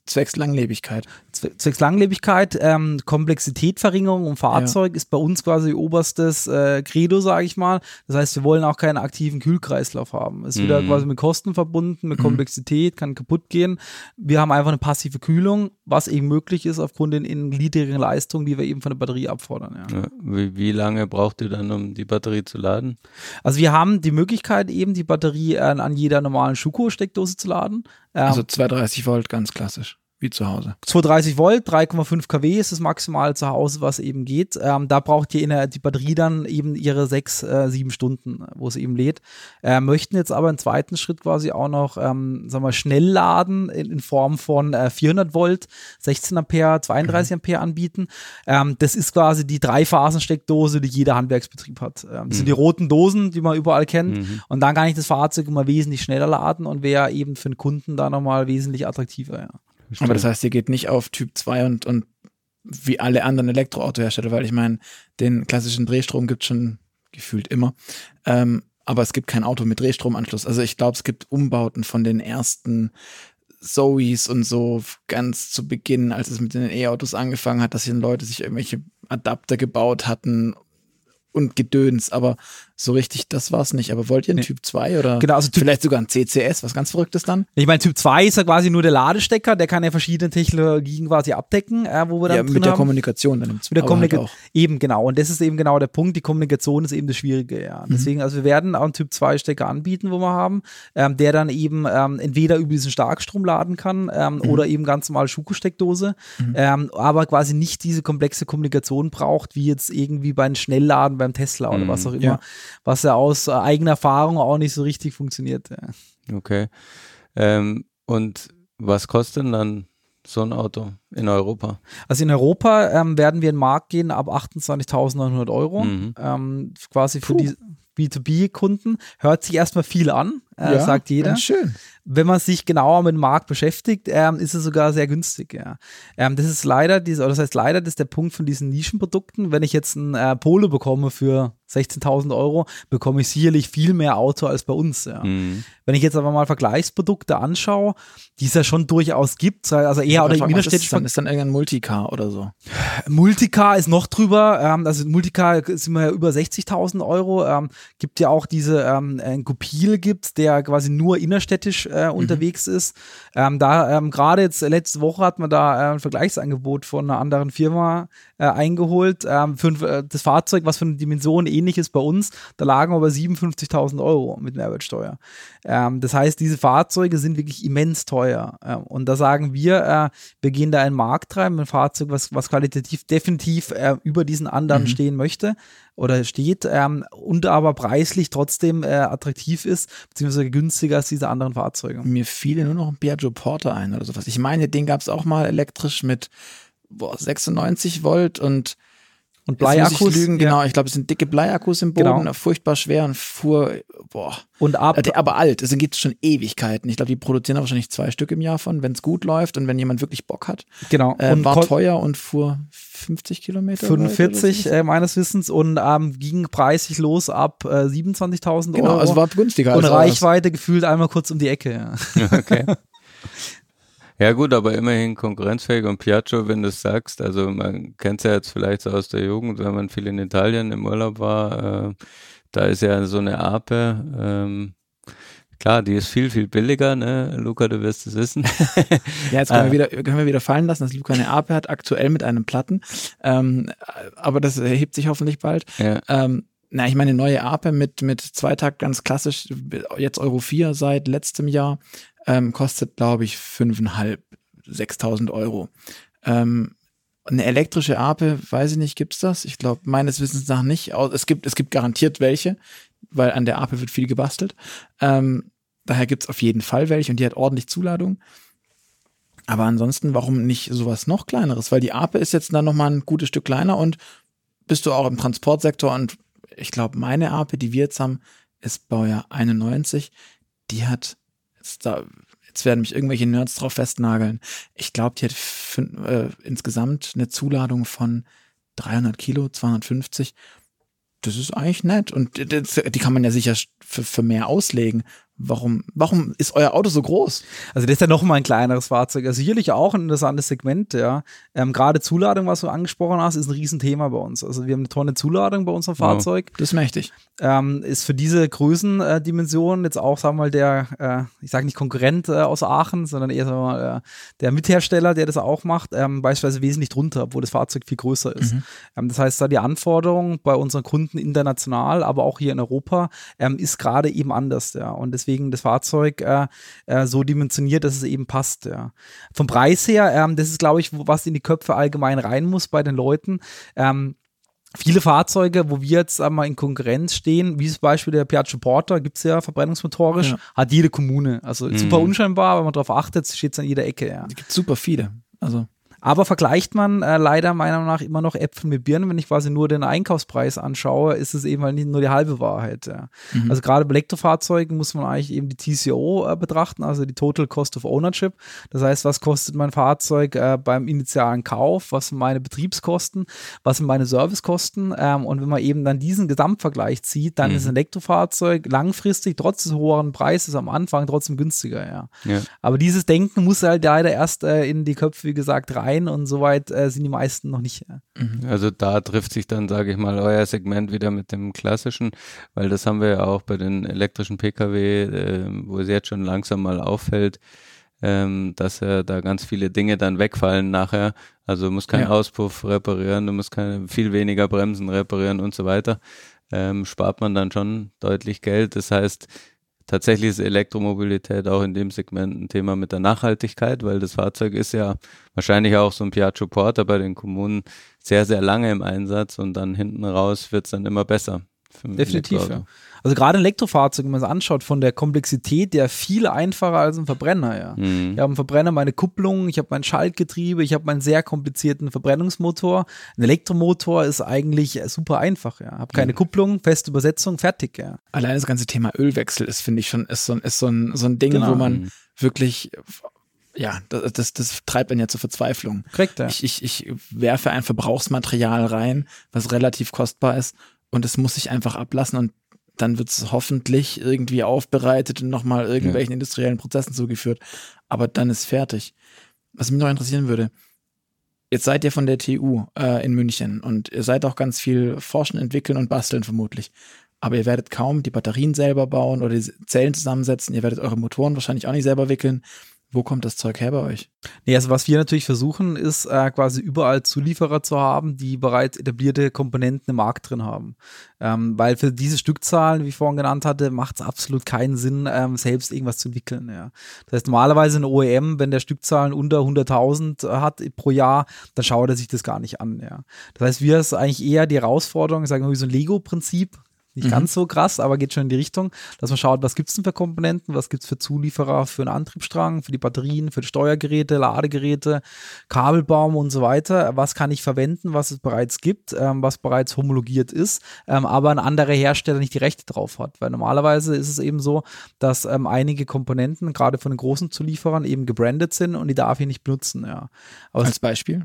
zwecks Langlebigkeit. Zwecks Langlebigkeit, ähm, Komplexitätverringerung um Fahrzeug ja. ist bei uns quasi oberstes äh, Credo, sage ich mal. Das heißt, wir wollen auch keinen aktiven Kühlkreislauf haben. Ist mhm. wieder quasi mit Kosten verbunden, mit mhm. Komplexität, kann kaputt gehen. Wir haben einfach eine passive Kühlung, was eben möglich ist aufgrund der niedrigen Leistung, die wir eben von der Batterie abfordern. Ja. Ja, wie, wie, lange braucht ihr dann, um die Batterie zu laden? Also wir haben die Möglichkeit eben, die Batterie an, an jeder normalen Schuko-Steckdose zu laden. Also 230 Volt, ganz klassisch wie zu Hause. 230 Volt, 3,5 kW ist das maximal zu Hause, was eben geht. Ähm, da braucht die, die Batterie dann eben ihre sechs, äh, sieben Stunden, wo sie eben lädt. Äh, möchten jetzt aber im zweiten Schritt quasi auch noch, ähm, sagen wir, schnell laden in, in Form von äh, 400 Volt, 16 Ampere, 32 mhm. Ampere anbieten. Ähm, das ist quasi die Drei-Phasen-Steckdose, die jeder Handwerksbetrieb hat. Ähm, das mhm. sind die roten Dosen, die man überall kennt. Mhm. Und dann kann ich das Fahrzeug immer wesentlich schneller laden und wäre eben für den Kunden da nochmal wesentlich attraktiver. Ja. Aber das heißt, ihr geht nicht auf Typ 2 und, und wie alle anderen Elektroautohersteller, weil ich meine, den klassischen Drehstrom gibt es schon gefühlt immer. Ähm, aber es gibt kein Auto mit Drehstromanschluss. Also ich glaube, es gibt Umbauten von den ersten Zoes und so ganz zu Beginn, als es mit den E-Autos angefangen hat, dass hier Leute sich irgendwelche Adapter gebaut hatten und Gedöns. Aber so richtig, das war's nicht. Aber wollt ihr einen Nee. Typ 2 oder Genau, also Typ- vielleicht sogar ein CCS, was ganz Verrücktes dann? Ich meine, Typ 2 ist ja quasi nur der Ladestecker, der kann ja verschiedene Technologien quasi abdecken, äh, wo wir dann Ja, mit der haben. Kommunikation dann im Mit der halt eben, genau. Und das ist eben genau der Punkt. Die Kommunikation ist eben das Schwierige, ja. Mhm. Deswegen, also wir werden auch einen Typ 2 Stecker anbieten, wo wir haben, ähm, der dann eben ähm, entweder über diesen Starkstrom laden kann ähm, Mhm. oder eben ganz normal Schuko-Steckdose, ähm, aber quasi nicht diese komplexe Kommunikation braucht, wie jetzt irgendwie beim Schnellladen beim Tesla oder Mhm. was auch immer, Ja. Was ja aus äh, eigener Erfahrung auch nicht so richtig funktioniert. Ja. Okay. Ähm, und was kostet denn dann so ein Auto in Europa? Also in Europa ähm, werden wir in den Markt gehen ab 28.900 Euro. Mhm. Ähm, quasi für Puh. die B2B-Kunden. Hört sich erstmal viel an, äh, sagt jeder. Schön. Wenn man sich genauer mit dem Markt beschäftigt, ähm, ist es sogar sehr günstig. Ja. Ähm, das ist leider, diese, oder das heißt leider, das ist der Punkt von diesen Nischenprodukten. Wenn ich jetzt ein äh, Polo bekomme für 16.000 Euro, bekomme ich sicherlich viel mehr Auto als bei uns. Ja. Mhm. Wenn ich jetzt aber mal Vergleichsprodukte anschaue, die es ja schon durchaus gibt, also eher oder im ist dann? Ist dann irgendein Multicar oder so? Multicar ist noch drüber, ähm, also Multicar sind wir ja über 60.000 Euro. Ähm, gibt ja auch diese, ähm, ein Gupil gibt, der quasi nur innerstädtisch äh, unterwegs ist. Ähm, da ähm, gerade jetzt äh, letzte Woche hat man da äh, ein Vergleichsangebot von einer anderen Firma äh, eingeholt ähm, für ein, äh, das Fahrzeug, was für eine Dimension ähnlich ist bei uns. Da lagen aber 57.000 Euro mit Mehrwertsteuer. Ähm, das heißt, diese Fahrzeuge sind wirklich immens teuer. Ähm, und da sagen wir, äh, wir gehen da in den Markt rein einem Fahrzeug, was, was qualitativ definitiv über diesen anderen Mhm. stehen möchte oder steht ähm, und aber preislich trotzdem äh, attraktiv ist, beziehungsweise günstiger als diese anderen Fahrzeuge. Mir fiel nur noch ein Piaggio Porter ein oder sowas. Ich meine, den gab es auch mal elektrisch mit boah, 96 Volt und Und Bleiakkus lügen, ja. genau. Ich glaube, es sind dicke Bleiakkus im Boden, Genau. furchtbar schwer und fuhr, boah. und ab, Äh, Aber alt, es gibt schon Ewigkeiten. Ich glaube, die produzieren wahrscheinlich zwei Stück im Jahr von, wenn es gut läuft und wenn jemand wirklich Bock hat. genau. Äh, und war teuer und fuhr 50 Kilometer. weit oder 45 so. äh, meines Wissens und ähm, ging preislich los ab äh, 27.000 Euro. Genau, also war günstiger. und als Reichweite gefühlt einmal kurz um die Ecke. Ja. Okay. Ja gut, aber immerhin konkurrenzfähig und Piaggio, wenn du es sagst, also man kennt es ja jetzt vielleicht so aus der Jugend, wenn man viel in Italien im Urlaub war, äh, da ist ja so eine Ape, ähm, klar, die ist viel, viel billiger, ne, Luca, du wirst es wissen. Ja, jetzt können, wir wieder, können wir wieder fallen lassen, dass Luca eine Ape hat, aktuell mit einem Platten. Ähm, aber das erhebt sich hoffentlich bald. ja, Ähm, na, ich meine, eine neue Ape mit, mit Zweitakt ganz klassisch, jetzt Euro 4 seit letztem Jahr, ähm, kostet, glaube ich, 5.500, 6.000 Euro. Ähm, eine elektrische Ape, weiß ich nicht, gibt's das? Ich glaube, meines Wissens nach nicht. Es gibt, es gibt garantiert welche, weil an der Ape wird viel gebastelt. Ähm, daher gibt's auf jeden Fall welche und die hat ordentlich Zuladung. Aber ansonsten, warum nicht sowas noch kleineres? Weil die Ape ist jetzt dann nochmal ein gutes Stück kleiner und bist du auch im Transportsektor und ich glaube, meine Ape, die wir jetzt haben, ist Baujahr 91. Die hat, jetzt, da, jetzt werden mich irgendwelche Nerds drauf festnageln. Ich glaube, die hat äh, insgesamt eine Zuladung von 300 Kilo, 250. Das ist eigentlich nett und die kann man ja sicher für, für mehr auslegen. Warum, warum ist euer Auto so groß? Also das ist ja noch mal ein kleineres Fahrzeug. Also sicherlich auch ein interessantes Segment, ja. Ähm, Gerade Zuladung, was du angesprochen hast, ist ein Riesenthema bei uns. Also wir haben eine Tonne Zuladung bei unserem. Fahrzeug. Das ist mächtig. ähm, ist für diese Größendimension jetzt auch, sagen wir mal, der, äh, ich sage nicht Konkurrent äh, aus Aachen, sondern eher sagen wir mal, äh, der Mithersteller, der das auch macht, ähm, beispielsweise wesentlich drunter, obwohl das Fahrzeug viel größer ist. Ähm, das heißt, da die Anforderung bei unseren Kunden international, aber auch hier in Europa, ähm, ist gerade eben anders, ja. Und deswegen das Fahrzeug äh, äh, so dimensioniert, dass es eben passt, ja. Vom Preis her, ähm, das ist, glaube ich, was in die Köpfe allgemein rein muss bei den Leuten. Ähm, Viele Fahrzeuge, wo wir jetzt einmal in Konkurrenz stehen, wie zum Beispiel der Piaggio Porter, gibt's ja verbrennungsmotorisch, Ja. hat jede Kommune. Also Mhm. super unscheinbar, wenn man darauf achtet, steht's an jeder Ecke. Ja. Es gibt super viele. Also, Aber vergleicht man äh, leider meiner Meinung nach immer noch Äpfel mit Birnen, wenn ich quasi nur den Einkaufspreis anschaue, ist es eben halt nicht nur die halbe Wahrheit. Ja. Mhm. Also gerade bei Elektrofahrzeugen muss man eigentlich eben die TCO äh, betrachten, also die Total Cost of Ownership. Das heißt, was kostet mein Fahrzeug äh, beim initialen Kauf, was sind meine Betriebskosten, was sind meine Servicekosten ähm, und wenn man eben dann diesen Gesamtvergleich zieht, dann Mhm. ist ein Elektrofahrzeug langfristig trotz des höheren Preises am Anfang trotzdem günstiger. Ja. ja. Aber dieses Denken muss halt leider erst äh, in die Köpfe, wie gesagt, rein ein und soweit äh, sind die meisten noch nicht. Mhm. Also da trifft sich dann, sage ich mal, euer Segment wieder mit dem klassischen, weil das haben wir ja auch bei den elektrischen Pkw, äh, wo es jetzt schon langsam mal auffällt, ähm, dass äh, da ganz viele Dinge dann wegfallen nachher. Also du musst keinen ja. Auspuff reparieren, du musst keine, viel weniger Bremsen reparieren und so weiter. Ähm, spart man dann schon deutlich Geld. Das heißt, tatsächlich ist Elektromobilität auch in dem Segment ein Thema mit der Nachhaltigkeit, weil das Fahrzeug ist ja wahrscheinlich auch so ein Piaggio Porter bei den Kommunen sehr, sehr lange im Einsatz und dann hinten raus wird es dann immer besser. Definitiv, ja. Also gerade ein Elektrofahrzeug, wenn man es anschaut, von der Komplexität der viel einfacher als ein Verbrenner, ja. Mhm. Ich habe einen Verbrenner, meine Kupplung, ich habe mein Schaltgetriebe, ich habe meinen sehr komplizierten Verbrennungsmotor. Ein Elektromotor ist eigentlich super einfach, ja. Habe keine mhm. Kupplung, feste Übersetzung, fertig, ja. Allein das ganze Thema Ölwechsel ist, finde ich schon, ist so, ist so ein, so ein Ding, genau. wo man mhm. wirklich ja, das, das, das treibt einen ja zur Verzweiflung. Korrekt, ja. Ich, ich, ich werfe ein Verbrauchsmaterial rein, was relativ kostbar ist und es muss sich einfach ablassen und dann wird es hoffentlich irgendwie aufbereitet und nochmal irgendwelchen ja. industriellen Prozessen zugeführt. Aber dann ist fertig. Was mich noch interessieren würde, jetzt seid ihr von der TU äh, in München und ihr seid auch ganz viel forschen, entwickeln und basteln vermutlich. Aber ihr werdet kaum die Batterien selber bauen oder die Zellen zusammensetzen. Ihr werdet eure Motoren wahrscheinlich auch nicht selber wickeln. Wo kommt das Zeug her bei euch? Nee, also was wir natürlich versuchen, ist äh, quasi überall Zulieferer zu haben, die bereits etablierte Komponenten im Markt drin haben. Ähm, weil für diese Stückzahlen, wie ich vorhin genannt hatte, macht es absolut keinen Sinn, ähm, selbst irgendwas zu entwickeln. Ja. Das heißt, normalerweise ein OEM, wenn der Stückzahlen unter 100.000 hat pro Jahr, dann schaut er sich das gar nicht an. Ja. Das heißt, wir ist eigentlich eher die Herausforderung, sagen wir so ein Lego-Prinzip, nicht mhm. ganz so krass, aber geht schon in die Richtung, dass man schaut, was gibt es denn für Komponenten, was gibt es für Zulieferer für einen Antriebsstrang, für die Batterien, für die Steuergeräte, Ladegeräte, Kabelbaum und so weiter. Was kann ich verwenden, was es bereits gibt, ähm, was bereits homologiert ist, ähm, aber ein anderer Hersteller nicht die Rechte drauf hat. Weil normalerweise ist es eben so, dass ähm, einige Komponenten, gerade von den großen Zulieferern, eben gebrandet sind und die darf ich nicht benutzen. Ja. Aber Als Beispiel?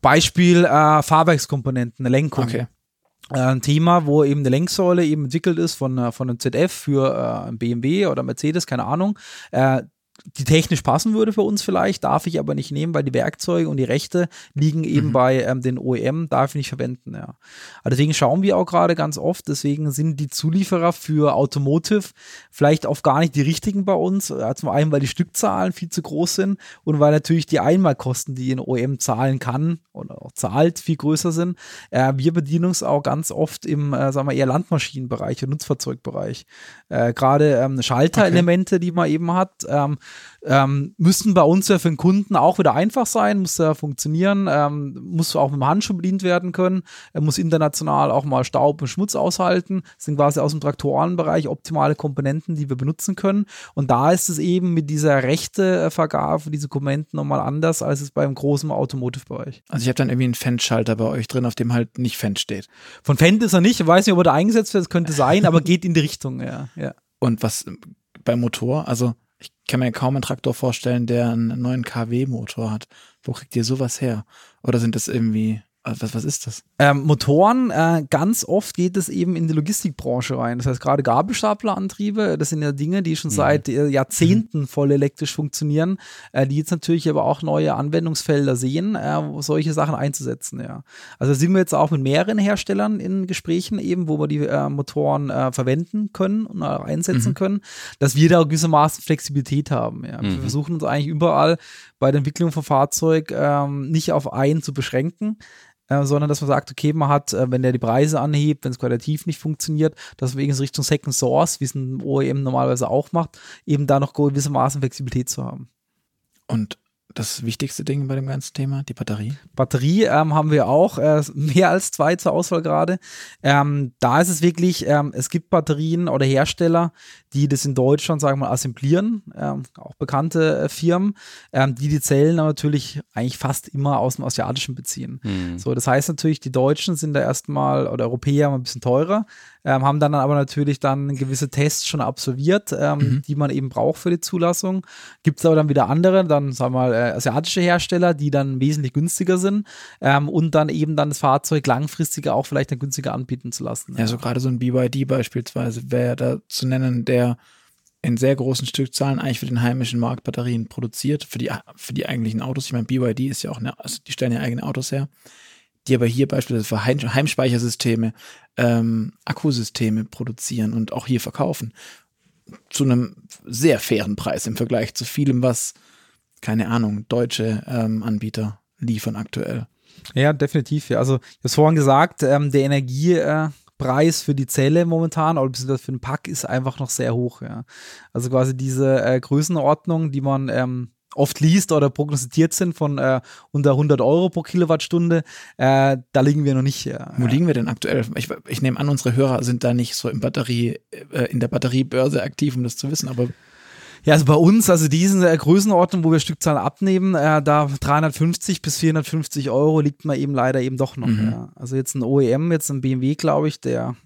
Beispiel äh, Fahrwerkskomponenten, Lenkung. Okay. Äh, ein Thema, wo eben eine Lenksäule eben entwickelt ist von, äh, von einem ZF für äh, BMW oder Mercedes, keine Ahnung. Äh, die technisch passen würde für uns vielleicht, darf ich aber nicht nehmen, weil die Werkzeuge und die Rechte liegen eben mhm. bei ähm, den OEM, darf ich nicht verwenden, ja. Aber deswegen schauen wir auch gerade ganz oft, deswegen sind die Zulieferer für Automotive vielleicht auch gar nicht die richtigen bei uns. Ja, zum einen, weil die Stückzahlen viel zu groß sind und weil natürlich die Einmalkosten, die ein OEM zahlen kann oder auch zahlt, viel größer sind. Äh, wir bedienen uns auch ganz oft im, äh, sagen wir, eher Landmaschinenbereich und Nutzfahrzeugbereich. Äh, gerade ähm, Schalterelemente, okay. die man eben hat, ähm, ähm, müssten bei uns ja für den Kunden auch wieder einfach sein, muss ja funktionieren, ähm, muss auch mit dem Handschuh bedient werden können, er muss international auch mal Staub und Schmutz aushalten, das sind quasi aus dem Traktorenbereich optimale Komponenten, die wir benutzen können. Und da ist es eben mit dieser Rechtevergabe für diese Komponenten nochmal anders, als es beim großen Automotive-Bereich. Also ich habe dann irgendwie einen Fendt-Schalter bei euch drin, auf dem halt nicht Fendt steht. Von Fendt ist er nicht, ich weiß nicht, ob er da eingesetzt wird, das könnte sein, aber geht in die Richtung, ja. ja. Und was beim Motor, also ich kann mir kaum einen Traktor vorstellen, der einen neuen KW-Motor hat. Wo kriegt ihr sowas her? Oder sind das irgendwie was, was ist das? Ähm, Motoren, äh, ganz oft geht es eben in die Logistikbranche rein. Das heißt, gerade Gabelstaplerantriebe, das sind ja Dinge, die schon mhm. seit äh, Jahrzehnten voll elektrisch funktionieren, äh, die jetzt natürlich aber auch neue Anwendungsfelder sehen, äh, solche Sachen einzusetzen. Ja. Also sind wir jetzt auch mit mehreren Herstellern in Gesprächen eben, wo wir die äh, Motoren verwenden können und einsetzen mhm. können, dass wir da gewissermaßen Flexibilität haben. Ja. Wir mhm. versuchen uns eigentlich überall bei der Entwicklung von Fahrzeug ähm, nicht auf einen zu beschränken, äh, sondern dass man sagt, okay, man hat, äh, wenn der die Preise anhebt, wenn es qualitativ nicht funktioniert, dass man wegen Richtung Second Source, wie es ein OEM normalerweise auch macht, eben da noch gewissermaßen Flexibilität zu haben. Und das wichtigste Ding bei dem ganzen Thema, die Batterie? Batterie ähm, haben wir auch, äh, mehr als zwei zur Auswahl gerade. Ähm, da ist es wirklich, ähm, es gibt Batterien oder Hersteller, die das in Deutschland, sagen wir mal, assemblieren, ähm, auch bekannte äh, Firmen, ähm, die die Zellen natürlich eigentlich fast immer aus dem Asiatischen beziehen. Mhm. So, das heißt natürlich, die Deutschen sind da erstmal, oder Europäer ein bisschen teurer, ähm, haben dann aber natürlich dann gewisse Tests schon absolviert, ähm, mhm. die man eben braucht für die Zulassung. Gibt es aber dann wieder andere, dann sagen wir mal äh, asiatische Hersteller, die dann wesentlich günstiger sind ähm, und dann eben dann das Fahrzeug langfristiger auch vielleicht dann günstiger anbieten zu lassen. Ja, so gerade so ein BYD beispielsweise wäre da zu nennen, der in sehr großen Stückzahlen eigentlich für den heimischen Markt Batterien produziert, für die, für die eigentlichen Autos. Ich meine, BYD ist ja auch, eine, also die stellen ja eigene Autos her, die aber hier beispielsweise für Heim, Heimspeichersysteme, ähm, Akkusysteme produzieren und auch hier verkaufen. Zu einem sehr fairen Preis im Vergleich zu vielem, was, keine Ahnung, deutsche ähm, Anbieter liefern aktuell. Ja, definitiv. Ja. Also, ich habe vorhin gesagt, ähm, der Energie, äh, Preis für die Zelle momentan oder beziehungsweise für den Pack ist einfach noch sehr hoch. Ja. Also quasi diese äh, Größenordnung, die man ähm, oft liest oder prognostiziert sind von äh, unter 100 Euro pro Kilowattstunde, äh, da liegen wir noch nicht. Ja. Wo liegen wir denn aktuell? Ich, ich nehme an, unsere Hörer sind da nicht so im Batterie, äh, in der Batteriebörse aktiv, um das zu wissen, aber ja, also bei uns, also diese äh, Größenordnung, wo wir Stückzahl abnehmen, äh, da 350 bis 450 Euro liegt man eben leider eben doch noch. Mhm. Ja. Also jetzt ein OEM, jetzt ein BMW, glaube ich, der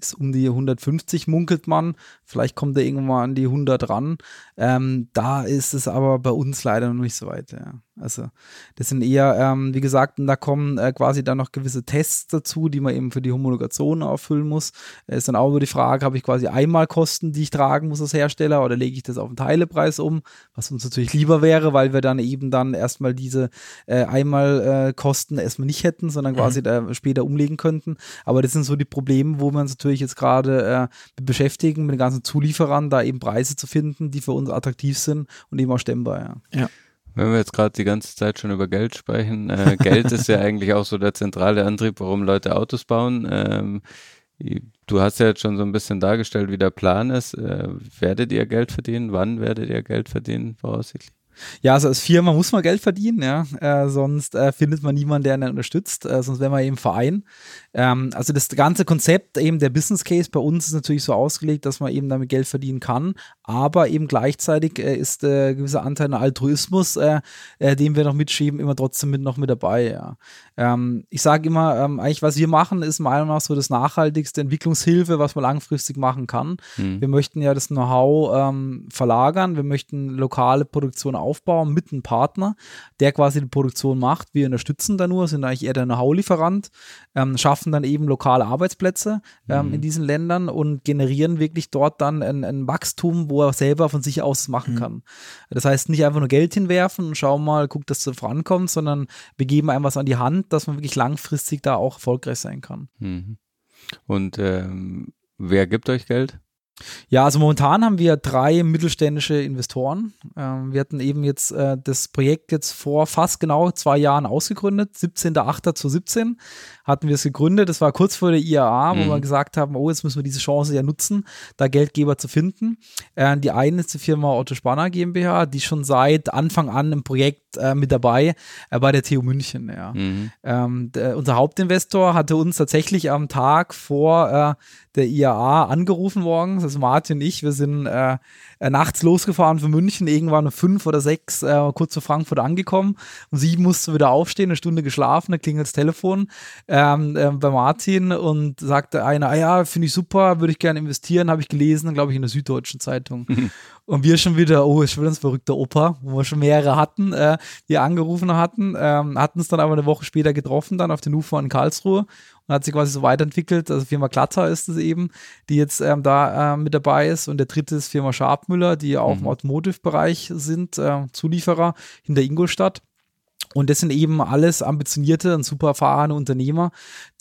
ist um die 150 munkelt man. Vielleicht kommt er irgendwann mal an die 100 ran. Ähm, da ist es aber bei uns leider noch nicht so weit. Ja. Also das sind eher, ähm, wie gesagt, da kommen äh, quasi dann noch gewisse Tests dazu, die man eben für die Homologation auffüllen muss. Es ist dann auch über die Frage, habe ich quasi einmal Kosten, die ich tragen muss als Hersteller oder lege ich das auf den Teilepreis um, was uns natürlich lieber wäre, weil wir dann eben dann erstmal diese äh, einmal äh, Kosten erstmal nicht hätten, sondern mhm. quasi mhm. später umlegen könnten. Aber das sind so die Probleme, wo wir uns natürlich jetzt gerade äh, beschäftigen, mit den ganzen Zulieferern, da eben Preise zu finden, die für uns attraktiv sind und eben auch stemmbar. Ja. ja. Wenn wir jetzt gerade die ganze Zeit schon über Geld sprechen, äh, Geld ist ja eigentlich auch so der zentrale Antrieb, warum Leute Autos bauen. Ähm, du hast ja jetzt schon so ein bisschen dargestellt, wie der Plan ist. Äh, werdet ihr Geld verdienen? Wann werdet ihr Geld verdienen, voraussichtlich? Ja, also als Firma muss man Geld verdienen, ja. Äh, sonst äh, findet man niemanden, der einen unterstützt, äh, sonst wäre man eben Verein. Ähm, also das ganze Konzept eben der Business Case bei uns ist natürlich so ausgelegt, dass man eben damit Geld verdienen kann, aber eben gleichzeitig äh, ist äh, gewisser Anteil an Altruismus, äh, äh, den wir noch mitschieben, immer trotzdem mit, noch mit dabei, ja. Ähm, ich sage immer, ähm, eigentlich was wir machen, ist meiner Meinung nach so das nachhaltigste Entwicklungshilfe, was man langfristig machen kann. Mhm. Wir möchten ja das Know-how ähm, verlagern, wir möchten lokale Produktion aufbauen mit einem Partner, der quasi die Produktion macht. Wir unterstützen da nur, sind eigentlich eher der Know-how-Lieferant, ähm, schaffen dann eben lokale Arbeitsplätze ähm, mhm. in diesen Ländern und generieren wirklich dort dann ein, ein, Wachstum, wo er selber von sich aus machen mhm. kann. Das heißt, nicht einfach nur Geld hinwerfen und schauen mal, guck, dass du vorankommst, sondern wir geben einem was an die Hand, dass man wirklich langfristig da auch erfolgreich sein kann. Mhm. Und ähm, wer gibt euch Geld? Ja, also momentan haben wir drei mittelständische Investoren. Ähm, wir hatten eben jetzt äh, das Projekt jetzt vor fast genau zwei Jahren ausgegründet, 17.08.2017 hatten wir es gegründet. Das war kurz vor der IAA, wo mhm. wir gesagt haben, oh, jetzt müssen wir diese Chance ja nutzen, da Geldgeber zu finden. Äh, die eine ist die Firma Otto Spanner GmbH, die schon seit Anfang an im Projekt äh, mit dabei äh, bei der TU München. Ja. Mhm. Ähm, der, unser Hauptinvestor hatte uns tatsächlich am Tag vor äh, der IAA angerufen worden. Also Martin und ich, wir sind äh, äh, nachts losgefahren für München, irgendwann um fünf oder sechs, äh, kurz zu Frankfurt angekommen. Um sieben musste wieder aufstehen, eine Stunde geschlafen, da klingelt das Telefon ähm, äh, bei Martin und sagte einer, ah ja, finde ich super, würde ich gerne investieren, habe ich gelesen, glaube ich, in der Süddeutschen Zeitung. Mhm. Und wir schon wieder, oh, ich will uns verrückter Opa, wo wir schon mehrere hatten, äh, die angerufen hatten, ähm, hatten es dann aber eine Woche später getroffen, dann auf den Ufer in Karlsruhe und hat sich quasi so weiterentwickelt. Also Firma Glatter ist es eben, die jetzt ähm, da äh, mit dabei ist. Und der dritte ist Firma Scharpmüller, die auch mhm. im Automotive-Bereich sind, äh, Zulieferer in der Ingolstadt. Und das sind eben alles ambitionierte und super erfahrene Unternehmer,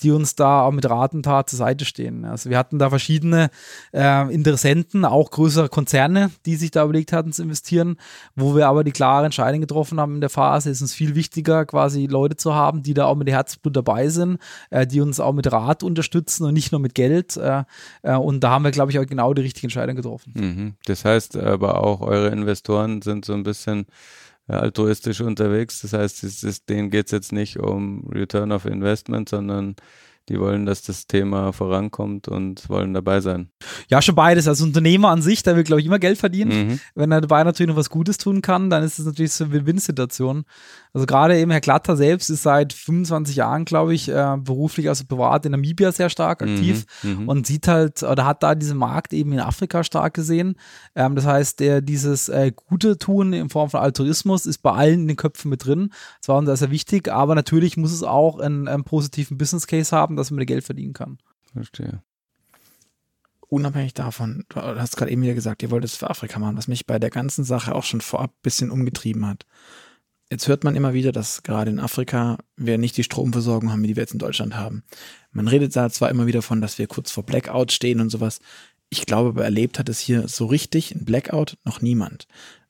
die uns da auch mit Rat und Tat zur Seite stehen. Also wir hatten da verschiedene äh, Interessenten, auch größere Konzerne, die sich da überlegt hatten zu investieren, wo wir aber die klare Entscheidung getroffen haben in der Phase, ist uns viel wichtiger, quasi Leute zu haben, die da auch mit Herzblut dabei sind, äh, die uns auch mit Rat unterstützen und nicht nur mit Geld. Äh, äh und da haben wir, glaube ich, auch genau die richtige Entscheidung getroffen. Mhm. Das heißt aber auch, eure Investoren sind so ein bisschen altruistisch unterwegs. Das heißt, es ist, denen geht es jetzt nicht um Return of Investment, sondern die wollen, dass das Thema vorankommt und wollen dabei sein. Ja, schon beides. Als Unternehmer an sich, der will, glaube ich, immer Geld verdienen. Mhm. Wenn er dabei natürlich noch was Gutes tun kann, dann ist es natürlich so eine Win-Win-Situation. Also gerade eben Herr Glatter selbst ist seit 25 Jahren, glaube ich, äh, beruflich, also privat in Namibia sehr stark aktiv mhm, mhm, und sieht halt oder hat da diesen Markt eben in Afrika stark gesehen. Ähm, das heißt, der, dieses äh, Gute tun in Form von Altruismus ist bei allen in den Köpfen mit drin. Das war uns sehr wichtig, aber natürlich muss es auch einen, einen positiven Business Case haben, dass man Geld verdienen kann. Verstehe. unabhängig davon, du hast gerade eben wieder gesagt, ihr wollt es für Afrika machen, was mich bei der ganzen Sache auch schon vorab ein bisschen umgetrieben hat. Jetzt hört man immer wieder, dass gerade in Afrika wir nicht die Stromversorgung haben, die wir jetzt in Deutschland haben. Man redet da zwar immer wieder von, dass wir kurz vor Blackout stehen und sowas. Ich glaube, aber erlebt hat es hier so richtig ein Blackout noch niemand.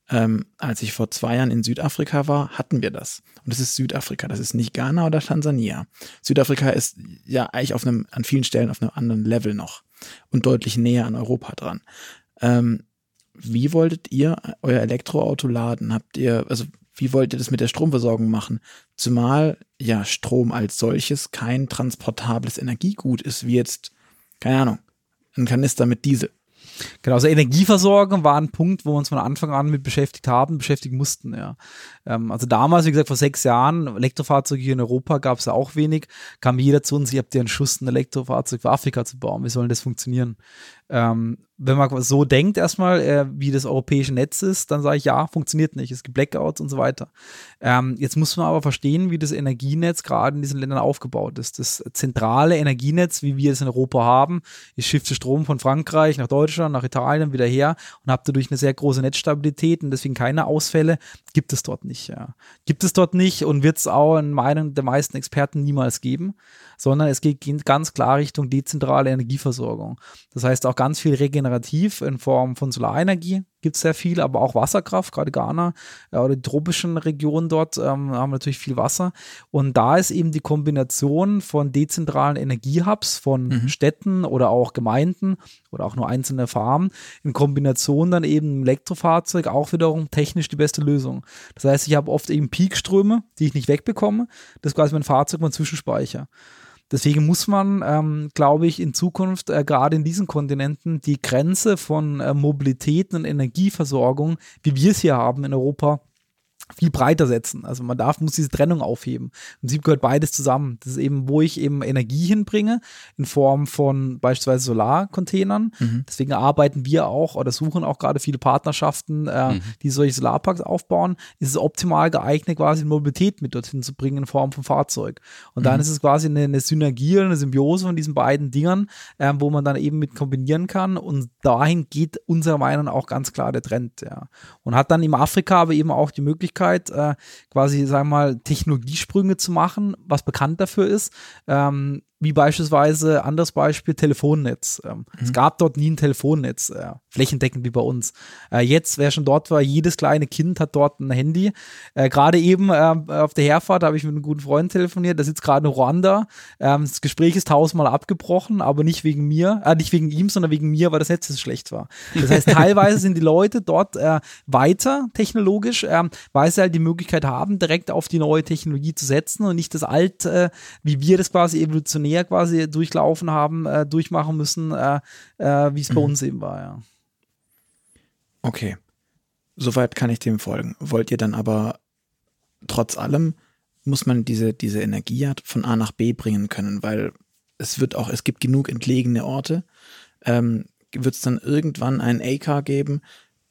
Ähm, als ich vor zwei Jahren in Südafrika war, hatten wir das. Und das ist Südafrika, das ist nicht Ghana oder Tansania. Südafrika ist ja eigentlich auf einem, an vielen Stellen auf einem anderen Level noch und deutlich näher an Europa dran. Ähm, wie wolltet ihr euer Elektroauto laden? Habt ihr, also wie wollt ihr das mit der Stromversorgung machen? Zumal ja Strom als solches kein transportables Energiegut ist, wie jetzt, keine Ahnung, ein Kanister mit Diesel. Genau, also Energieversorgung war ein Punkt, wo wir uns von Anfang an mit beschäftigt haben, beschäftigen mussten, ja. Ähm, also damals, wie gesagt, vor sechs Jahren, Elektrofahrzeuge hier in Europa gab es ja auch wenig, kam jeder zu uns, ihr habt ja einen Schuss, ein Elektrofahrzeug für Afrika zu bauen, wie soll das funktionieren? Ähm, wenn man so denkt erstmal, äh, wie das europäische Netz ist, dann sage ich, ja, funktioniert nicht. Es gibt Blackouts und so weiter. Ähm, jetzt muss man aber verstehen, wie das Energienetz gerade in diesen Ländern aufgebaut ist. Das zentrale Energienetz, wie wir es in Europa haben, ich schifte Strom von Frankreich nach Deutschland, nach Italien wieder her und habe dadurch eine sehr große Netzstabilität und deswegen keine Ausfälle, gibt es dort nicht. Ja. Gibt es dort nicht und wird es auch in Meinung der meisten Experten niemals geben sondern es geht ganz klar Richtung dezentrale Energieversorgung. Das heißt auch ganz viel regenerativ in Form von Solarenergie gibt es sehr viel, aber auch Wasserkraft, gerade Ghana äh, oder die tropischen Regionen dort ähm, haben natürlich viel Wasser. Und da ist eben die Kombination von dezentralen Energiehubs, von mhm. Städten oder auch Gemeinden oder auch nur einzelne Farmen in Kombination dann eben Elektrofahrzeug auch wiederum technisch die beste Lösung. Das heißt, ich habe oft eben Peakströme, die ich nicht wegbekomme. Das ist quasi mein Fahrzeug, mein Zwischenspeicher. Deswegen muss man, ähm, glaube ich, in Zukunft äh, gerade in diesen Kontinenten die Grenze von äh, Mobilität und Energieversorgung, wie wir es hier haben in Europa, viel breiter setzen. Also man darf, muss diese Trennung aufheben. Im Prinzip gehört beides zusammen. Das ist eben, wo ich eben Energie hinbringe, in Form von beispielsweise Solarcontainern. Mhm. Deswegen arbeiten wir auch oder suchen auch gerade viele Partnerschaften, äh, mhm. die solche Solarparks aufbauen. Ist es optimal geeignet, quasi Mobilität mit dorthin zu bringen in Form von Fahrzeug. Und dann mhm. ist es quasi eine, eine, Synergie, eine Symbiose von diesen beiden Dingern, äh, wo man dann eben mit kombinieren kann. Und dahin geht unserer Meinung nach auch ganz klar der Trend. Ja. Und hat dann im Afrika aber eben auch die Möglichkeit, Möglichkeit, äh, quasi, sagen wir mal, Technologiesprünge zu machen, was bekannt dafür ist. Ähm, wie beispielsweise, anderes Beispiel, Telefonnetz. Ähm, mhm. Es gab dort nie ein Telefonnetz, äh, flächendeckend wie bei uns. Äh, jetzt, wer schon dort war, jedes kleine Kind hat dort ein Handy. Äh, Gerade eben äh, auf der Herfahrt habe ich mit einem guten Freund telefoniert, der sitzt gerade in Ruanda. Ähm, das Gespräch ist tausendmal abgebrochen, aber nicht wegen mir, äh, nicht wegen ihm, sondern wegen mir, weil das Netz so schlecht war. Das heißt, teilweise sind die Leute dort äh, weiter technologisch, ähm, weil sie halt die Möglichkeit haben, direkt auf die neue Technologie zu setzen und nicht das alte, wie wir das quasi evolutionär näher quasi durchlaufen haben, äh, durchmachen müssen, äh, äh, wie es bei mhm. uns eben war, ja. Okay. Soweit kann ich dem folgen. Wollt ihr dann aber trotz allem muss man diese, diese Energie von A nach B bringen können, weil es wird auch, es gibt genug entlegene Orte. Ähm, wird es dann irgendwann einen A-Car geben,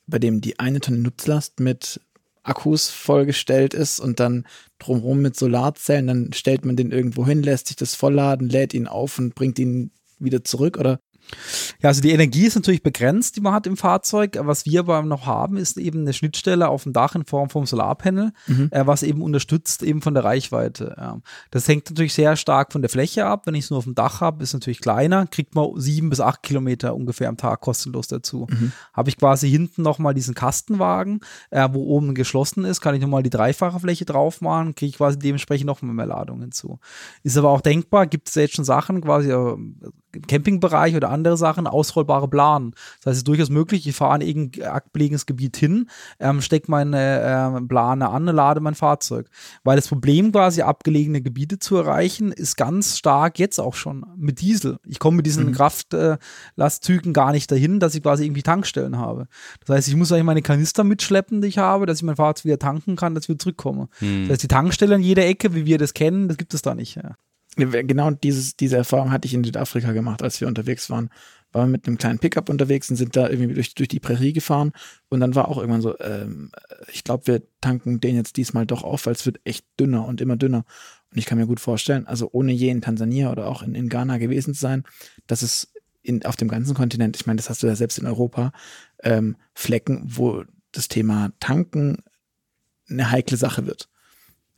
bei dem die eine Tonne Nutzlast mit Akkus vollgestellt ist und dann drumherum mit Solarzellen, dann stellt man den irgendwo hin, lässt sich das vollladen, lädt ihn auf und bringt ihn wieder zurück oder ja, also die Energie ist natürlich begrenzt, die man hat im Fahrzeug. Was wir aber noch haben, ist eben eine Schnittstelle auf dem Dach in Form vom Solarpanel, mhm. äh, was eben unterstützt eben von der Reichweite. Ja. Das hängt natürlich sehr stark von der Fläche ab. Wenn ich es nur auf dem Dach habe, ist es natürlich kleiner, kriegt man sieben bis acht Kilometer ungefähr am Tag kostenlos dazu. Mhm. Habe ich quasi hinten nochmal diesen Kastenwagen, äh, wo oben geschlossen ist, kann ich nochmal die dreifache Fläche drauf machen, kriege ich quasi dementsprechend noch mehr Ladung hinzu. Ist aber auch denkbar, gibt es jetzt schon Sachen, quasi äh, Campingbereich oder andere Sachen ausrollbare Planen. Das heißt, es ist durchaus möglich, ich fahre in irgendein abgelegenes Gebiet hin, ähm, stecke meine äh, Plane an, lade mein Fahrzeug. Weil das Problem quasi abgelegene Gebiete zu erreichen, ist ganz stark jetzt auch schon mit Diesel. Ich komme mit diesen mhm. Kraftlastzügen äh, gar nicht dahin, dass ich quasi irgendwie Tankstellen habe. Das heißt, ich muss eigentlich meine Kanister mitschleppen, die ich habe, dass ich mein Fahrzeug wieder tanken kann, dass ich wieder zurückkomme. Mhm. Das heißt, die Tankstelle an jeder Ecke, wie wir das kennen, das gibt es da nicht. Ja. Genau dieses, diese Erfahrung hatte ich in Südafrika gemacht, als wir unterwegs waren. Waren wir mit einem kleinen Pickup unterwegs und sind da irgendwie durch, durch die Prärie gefahren. Und dann war auch irgendwann so, ähm, ich glaube, wir tanken den jetzt diesmal doch auf, weil es wird echt dünner und immer dünner. Und ich kann mir gut vorstellen, also ohne je in Tansania oder auch in, in Ghana gewesen zu sein, dass es in, auf dem ganzen Kontinent, ich meine, das hast du ja selbst in Europa, ähm, Flecken, wo das Thema Tanken eine heikle Sache wird.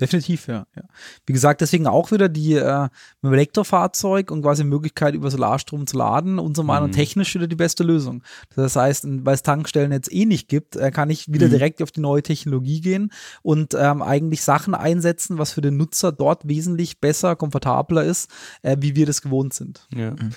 Definitiv, ja, ja. Wie gesagt, deswegen auch wieder die äh, mit dem Elektrofahrzeug und quasi Möglichkeit über Solarstrom zu laden, unserer Meinung mhm. technisch wieder die beste Lösung. Das heißt, weil es Tankstellen jetzt eh nicht gibt, äh, kann ich wieder mhm. direkt auf die neue Technologie gehen und ähm, eigentlich Sachen einsetzen, was für den Nutzer dort wesentlich besser, komfortabler ist, äh, wie wir das gewohnt sind. Ja. Mhm.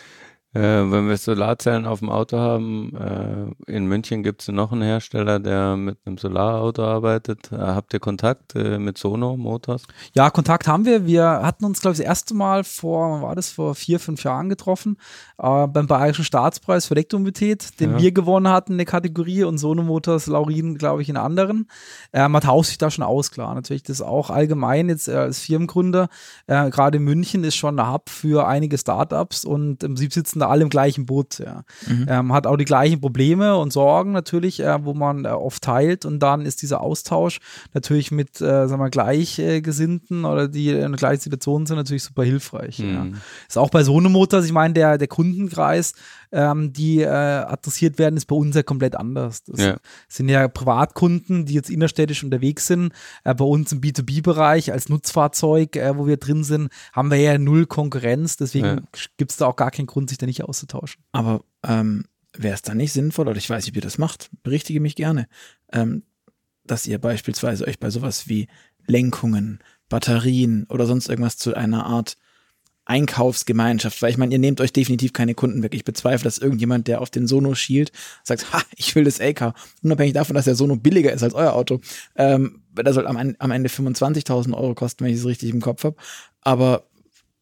Äh, wenn wir Solarzellen auf dem Auto haben, äh, in München gibt es noch einen Hersteller, der mit einem Solarauto arbeitet. Äh, habt ihr Kontakt äh, mit Sono Motors? Ja, Kontakt haben wir. Wir hatten uns, glaube ich, das erste Mal vor, war das, vor vier, fünf Jahren getroffen, äh, beim Bayerischen Staatspreis für Elektromobilität, den ja. wir gewonnen hatten in der Kategorie und Sono Motors, Laurin, glaube ich, in anderen. Äh, man tauscht sich da schon aus, klar. Natürlich, das auch allgemein jetzt als Firmengründer, gerade München ist schon ein Hub für einige Startups und im Prinzip sitzen da alle im gleichen Boot. Ja. Mhm. Ähm, hat auch die gleichen Probleme und Sorgen natürlich, äh, wo man äh, oft teilt und dann ist dieser Austausch natürlich mit, äh, sagen wir, Gleichgesinnten oder die in der gleichen Situation sind natürlich super hilfreich. Mhm. Ja. Ist auch bei so einem Motor, ich meine, der, der Kundenkreis, ähm, die äh, adressiert werden, ist bei uns ja komplett anders. Das ja. sind ja Privatkunden, die jetzt innerstädtisch unterwegs sind. Äh, bei uns im B2B-Bereich als Nutzfahrzeug, äh, wo wir drin sind, haben wir ja null Konkurrenz. Deswegen ja. gibt es da auch gar keinen Grund, sich da nicht auszutauschen. Aber ähm, wäre es dann nicht sinnvoll, oder ich weiß nicht, wie ihr das macht, berichtige mich gerne, ähm, dass ihr beispielsweise euch bei sowas wie Lenkungen, Batterien oder sonst irgendwas zu einer Art Einkaufsgemeinschaft, weil ich meine, ihr nehmt euch definitiv keine Kunden weg. Ich bezweifle, dass irgendjemand, der auf den Sono schielt, sagt, ha, ich will das AK. Unabhängig davon, dass der Sono billiger ist als euer Auto. Ähm, der soll am, am Ende 25.000 Euro kosten, wenn ich es richtig im Kopf habe. Aber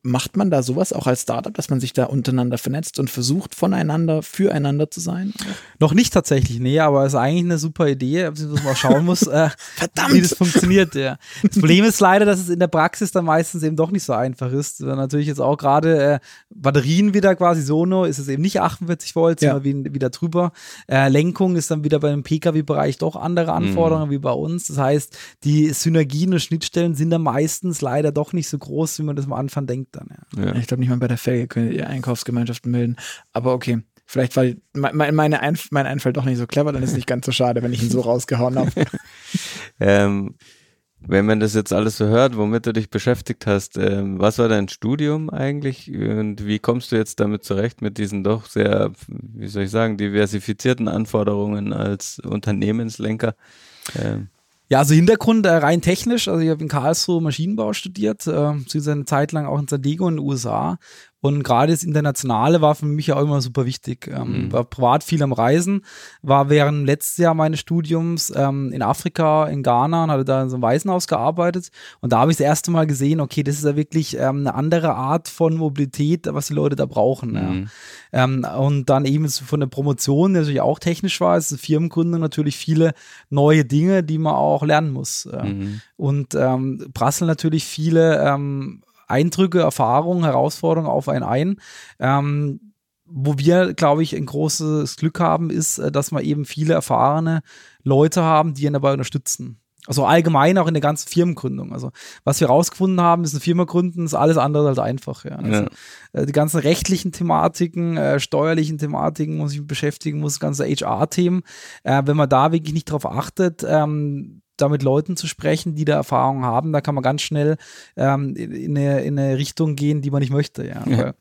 Macht man da sowas auch als Startup, dass man sich da untereinander vernetzt und versucht, voneinander, füreinander zu sein? Noch nicht tatsächlich, nee, aber es ist eigentlich eine super Idee, ob man mal schauen muss, äh, Verdammt. wie das funktioniert. Ja. Das Problem ist leider, dass es in der Praxis dann meistens eben doch nicht so einfach ist. Natürlich jetzt auch gerade äh, Batterien wieder quasi Sono, ist es eben nicht 48 Volt, sondern ja. wieder drüber. Äh, Lenkung ist dann wieder beim Pkw-Bereich doch andere Anforderungen mhm. wie bei uns. Das heißt, die Synergien und Schnittstellen sind dann meistens leider doch nicht so groß, wie man das am Anfang denkt dann, ja. ja. Ich glaube nicht mal bei der Felge könnt ihr Einkaufsgemeinschaften melden. Aber okay. Vielleicht war meine Einf mein Einfall doch nicht so clever, dann ist es nicht ganz so schade, wenn ich ihn so rausgehauen habe. ähm, wenn man das jetzt alles so hört, womit du dich beschäftigt hast, ähm, was war dein Studium eigentlich und wie kommst du jetzt damit zurecht mit diesen doch sehr, wie soll ich sagen, diversifizierten Anforderungen als Unternehmenslenker? Ähm. Ja, also Hintergrund äh, rein technisch. Also ich habe in Karlsruhe Maschinenbau studiert, äh, eine Zeit lang auch in San Diego in den USA und gerade das Internationale war für mich auch immer super wichtig. Ähm, mhm. War privat viel am Reisen, war während letztes Jahr meines Studiums ähm, in Afrika, in Ghana und hatte da in so einem Waisenhaus gearbeitet. Und da habe ich das erste Mal gesehen, okay, das ist ja wirklich ähm, eine andere Art von Mobilität, was die Leute da brauchen. Mhm. Ja. Ähm, und dann eben von der Promotion, die natürlich auch technisch war, ist Firmengründung natürlich viele neue Dinge, die man auch lernen muss. Mhm. Und ähm, prasseln natürlich viele ähm, Eindrücke, Erfahrungen, Herausforderungen auf einen ein. Ähm, wo wir, glaube ich, ein großes Glück haben, ist, äh, dass wir eben viele erfahrene Leute haben, die ihn dabei unterstützen. Also allgemein auch in der ganzen Firmengründung. Also was wir rausgefunden haben, ist eine Firma gründen, ist alles andere als einfach. Ja. Also, ja. Äh, die ganzen rechtlichen Thematiken, äh, steuerlichen Thematiken muss ich beschäftigen, muss ganze HR-Themen. Äh, wenn man da wirklich nicht drauf achtet, ähm, da mit Leuten zu sprechen, die da Erfahrung haben, da kann man ganz schnell ähm, in, eine, in eine Richtung gehen, die man nicht möchte. Ja. ja.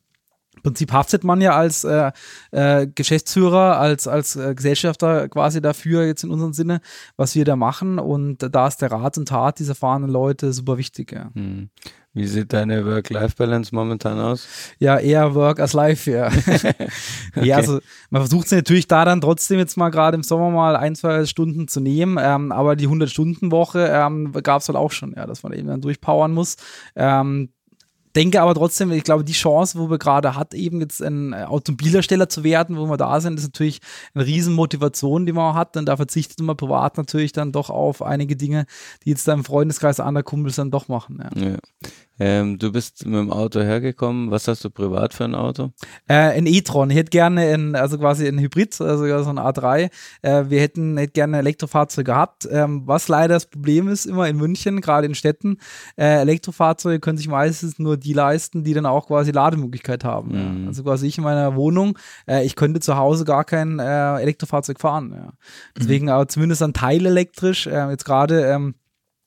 Im Prinzip haftet man ja als äh, äh, Geschäftsführer, als, als äh, Gesellschafter quasi dafür, jetzt in unserem Sinne, was wir da machen. Und da ist der Rat und Tat dieser erfahrenen Leute super wichtig. Ja. Hm. Wie sieht deine Work-Life-Balance momentan aus? Ja, eher Work as Life, ja. okay. Ja, also man versucht es natürlich da dann trotzdem jetzt mal gerade im Sommer mal ein, zwei Stunden zu nehmen, ähm, aber die 100-Stunden-Woche ähm, gab es halt auch schon, ja, dass man eben dann durchpowern muss. Ähm, denke aber trotzdem, ich glaube, die Chance, wo wir gerade hat, eben jetzt ein Automobilhersteller zu werden, wo wir da sind, ist natürlich eine riesen Motivation, die man hat. Und da verzichtet man privat natürlich dann doch auf einige Dinge, die jetzt da im Freundeskreis anderer Kumpels dann doch machen. Ja. ja. Ähm, du bist mit dem Auto hergekommen. Was hast du privat für ein Auto? Äh, ein e-tron. Ich hätte gerne ein, also quasi ein Hybrid, also so ein A3. Äh, wir hätten hätte gerne ein Elektrofahrzeug gehabt. Ähm, was leider das Problem ist, immer in München, gerade in Städten, äh, Elektrofahrzeuge können sich meistens nur die leisten, die dann auch quasi Lademöglichkeit haben. Mhm. Also quasi ich in meiner Wohnung, äh, ich könnte zu Hause gar kein äh, Elektrofahrzeug fahren. Ja. Deswegen mhm. aber zumindest ein Teil elektrisch. Äh, jetzt gerade ähm,